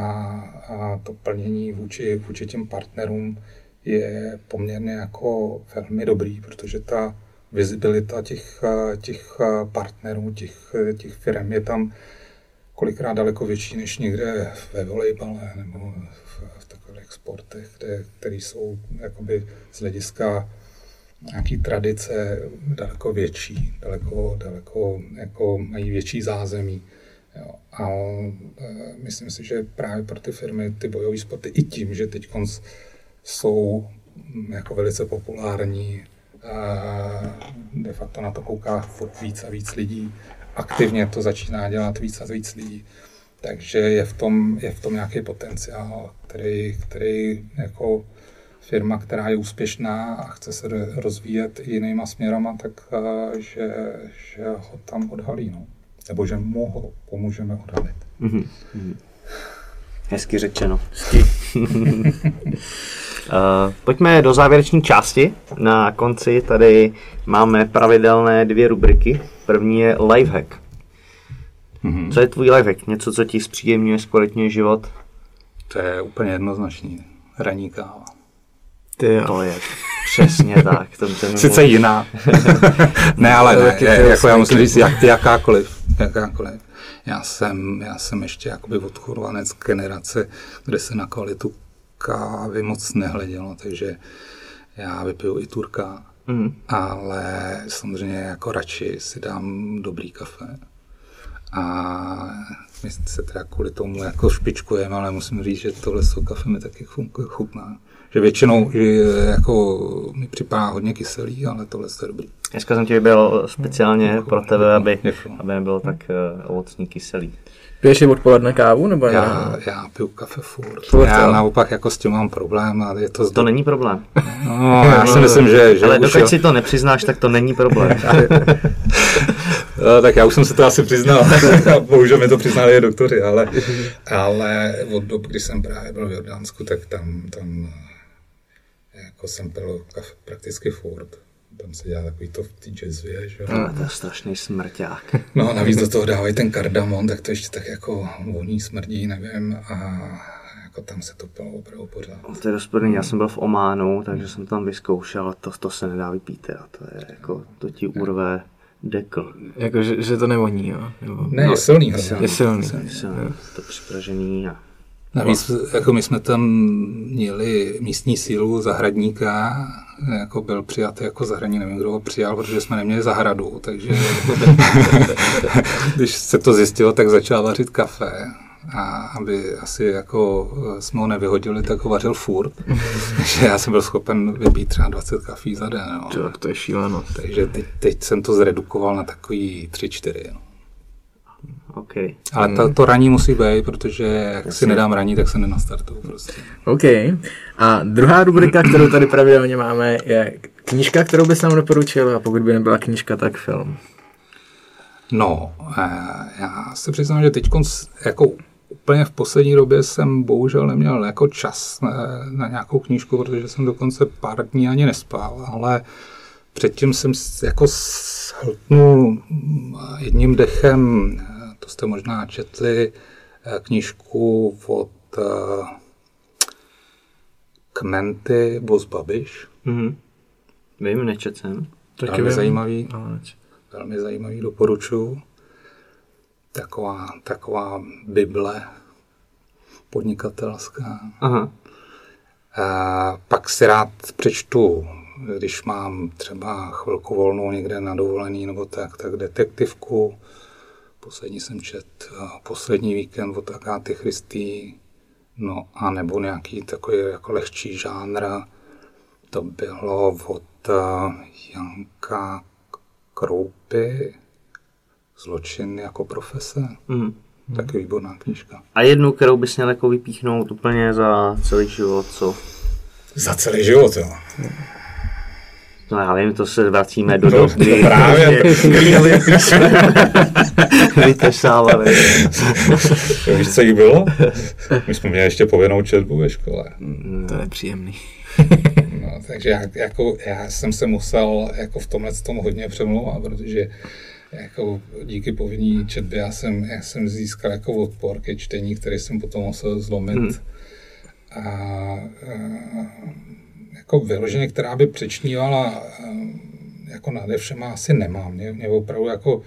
a to plnění vůči, vůči těm partnerům je poměrně jako velmi dobrý, protože ta vizibilita těch, těch partnerů, těch, těch firm je tam kolikrát daleko větší než někde ve volejbale nebo v, v takových sportech, kde, které jsou jakoby z hlediska nějaký tradice daleko větší, daleko, daleko jako mají větší zázemí. Jo. A e, myslím si, že právě pro ty firmy ty bojové sporty i tím, že teď jsou jako velice populární, de facto na to kouká furt víc a víc lidí, aktivně to začíná dělat víc a víc lidí. Takže je v tom, je v tom nějaký potenciál, který, který jako firma, která je úspěšná a chce se rozvíjet jinýma směrama, tak že, že ho tam odhalí. No. Nebo že mu ho pomůžeme odhalit. Mm-hmm. Hezky řečeno. Hezky. Uh, pojďme do závěreční části. Na konci tady máme pravidelné dvě rubriky. První je lifehack. Mm-hmm. Co je tvůj lifehack? Něco, co ti zpříjemňuje, zkvalitňuje život? To je úplně jednoznačný. Raní káva. Ty jo. To je přesně tak. To, Sice jiná. ne, ale ne, je, jako já musím říct, jak, jakákoliv. Jakákoliv. Já jsem, já jsem ještě jakoby odchovanec generace, kde se na kvalitu kávy moc nehledělo, takže já vypiju i turka, mm. ale samozřejmě jako radši si dám dobrý kafe. A my se teda kvůli tomu jako špičkujeme, ale musím říct, že tohle kafe mi taky chutná. Že většinou že jako mi připadá hodně kyselý, ale tohle je dobrý. Dneska jsem ti vybral speciálně děkuju, pro tebe, aby, aby nebylo tak uh, ovocný kyselý. Piješ i odpoledne kávu? Nebo já, já piju kafe furt. furt já jo. naopak jako s tím mám problém. A je to, to není problém. No, já si myslím, že... že Ale dokud jo... si to nepřiznáš, tak to není problém. no, tak já už jsem se to asi přiznal. Bohužel mi to přiznali i doktory, ale, ale od doby, kdy jsem právě byl v Jordánsku, tak tam, tam jako jsem pil kafe prakticky furt tam se dělá takový to v té jazzvě, že No, to je strašný smrťák. No a navíc do toho dávají ten kardamon, tak to ještě tak jako voní, smrdí, nevím, a jako tam se to pilo opravdu pořád. No, to je rozporný, já jsem byl v Ománu, takže jsem tam vyzkoušel, to, to se nedá vypít, a to je jako, to ti urve dekl. Jako, že, že to nevoní, jo? Nebo... Ne, je silný. Je silný, je silný. Je silný. Je silný. To připražený a Navíc jako my jsme tam měli místní sílu zahradníka, jako byl přijatý jako zahradní, nevím, kdo ho přijal, protože jsme neměli zahradu, takže když se to zjistilo, tak začal vařit kafe a aby asi jako jsme ho nevyhodili, tak ho vařil furt. Takže já jsem byl schopen vypít třeba 20 kafí za den. No. To, to je šíleno. Takže teď, teď jsem to zredukoval na takový 3-4. No. Okay. Ale to, to raní musí být, protože jak Jasně. si nedám raní, tak se nenastartuju prostě. OK. A druhá rubrika, kterou tady pravidelně máme, je knížka, kterou bys nám doporučil a pokud by nebyla knížka, tak film. No, eh, já se přiznám, že teď jako úplně v poslední době jsem bohužel neměl jako čas na, na nějakou knížku, protože jsem dokonce pár dní ani nespal, ale předtím jsem jako shltnul jedním dechem to jste možná četli eh, knížku od uh, Kmenty Boz Babiš. Mhm. Vím, nečet jsem. Taky velmi vím. zajímavý. No, velmi zajímavý, doporučuji. Taková, taková Bible podnikatelská. Aha. A pak si rád přečtu, když mám třeba chvilku volnou někde na dovolený nebo tak, tak detektivku. Poslední jsem čet poslední víkend od Agáty Christy, no a nebo nějaký takový jako lehčí žánr. To bylo od Janka Kroupy, Zločin jako profese. Mm. Taky výborná knížka. A jednu, kterou bys měl jako vypíchnout úplně za celý život, co? Za celý život, jo. No já vím, to se vracíme do no, doby. Právě. Vytesávali. Víš, co jí bylo? My jsme měli ještě povinnou četbu ve škole. To je příjemný. no, takže já, jako, já jsem se musel jako v tomhle tom hodně přemlouvat, protože jako díky povinní četbě já jsem, já jsem získal jako odpor ke čtení, který jsem potom musel zlomit. Hmm. A, a jako vyloženě, která by přečnívala jako nade všema asi nemám. Mě, mě opravdu jako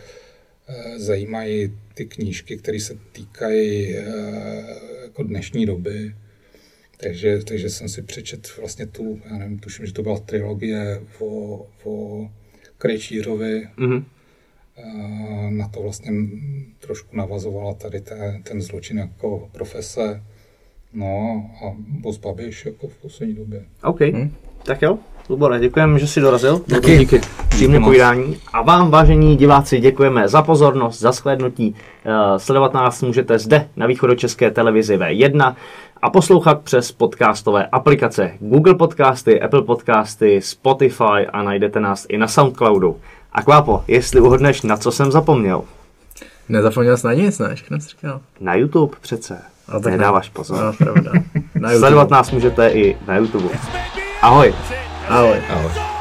zajímají ty knížky, které se týkají jako dnešní doby. Takže, takže jsem si přečet vlastně tu, já nevím, tuším, že to byla trilogie o, o Krejčírovi, mm-hmm na to vlastně trošku navazovala tady ten, ten zločin jako profese. No a Boss Babiš jako v poslední době. OK, hmm. tak jo. Lubore, děkujeme, že jsi dorazil. Díky. Díky. Příjemné povídání. A vám, vážení diváci, děkujeme za pozornost, za shlédnutí. Uh, sledovat nás můžete zde na východočeské televizi V1 a poslouchat přes podcastové aplikace Google Podcasty, Apple Podcasty, Spotify a najdete nás i na Soundcloudu. A Kvápo, jestli uhodneš, na co jsem zapomněl? Nezapomněl jsi na nic, ne? Všechno jsi říkal. Na YouTube přece. A tak Nedáváš pozor. No, pravda. Na Sledovat nás můžete i na YouTube. Ahoj. Ahoj. Ahoj.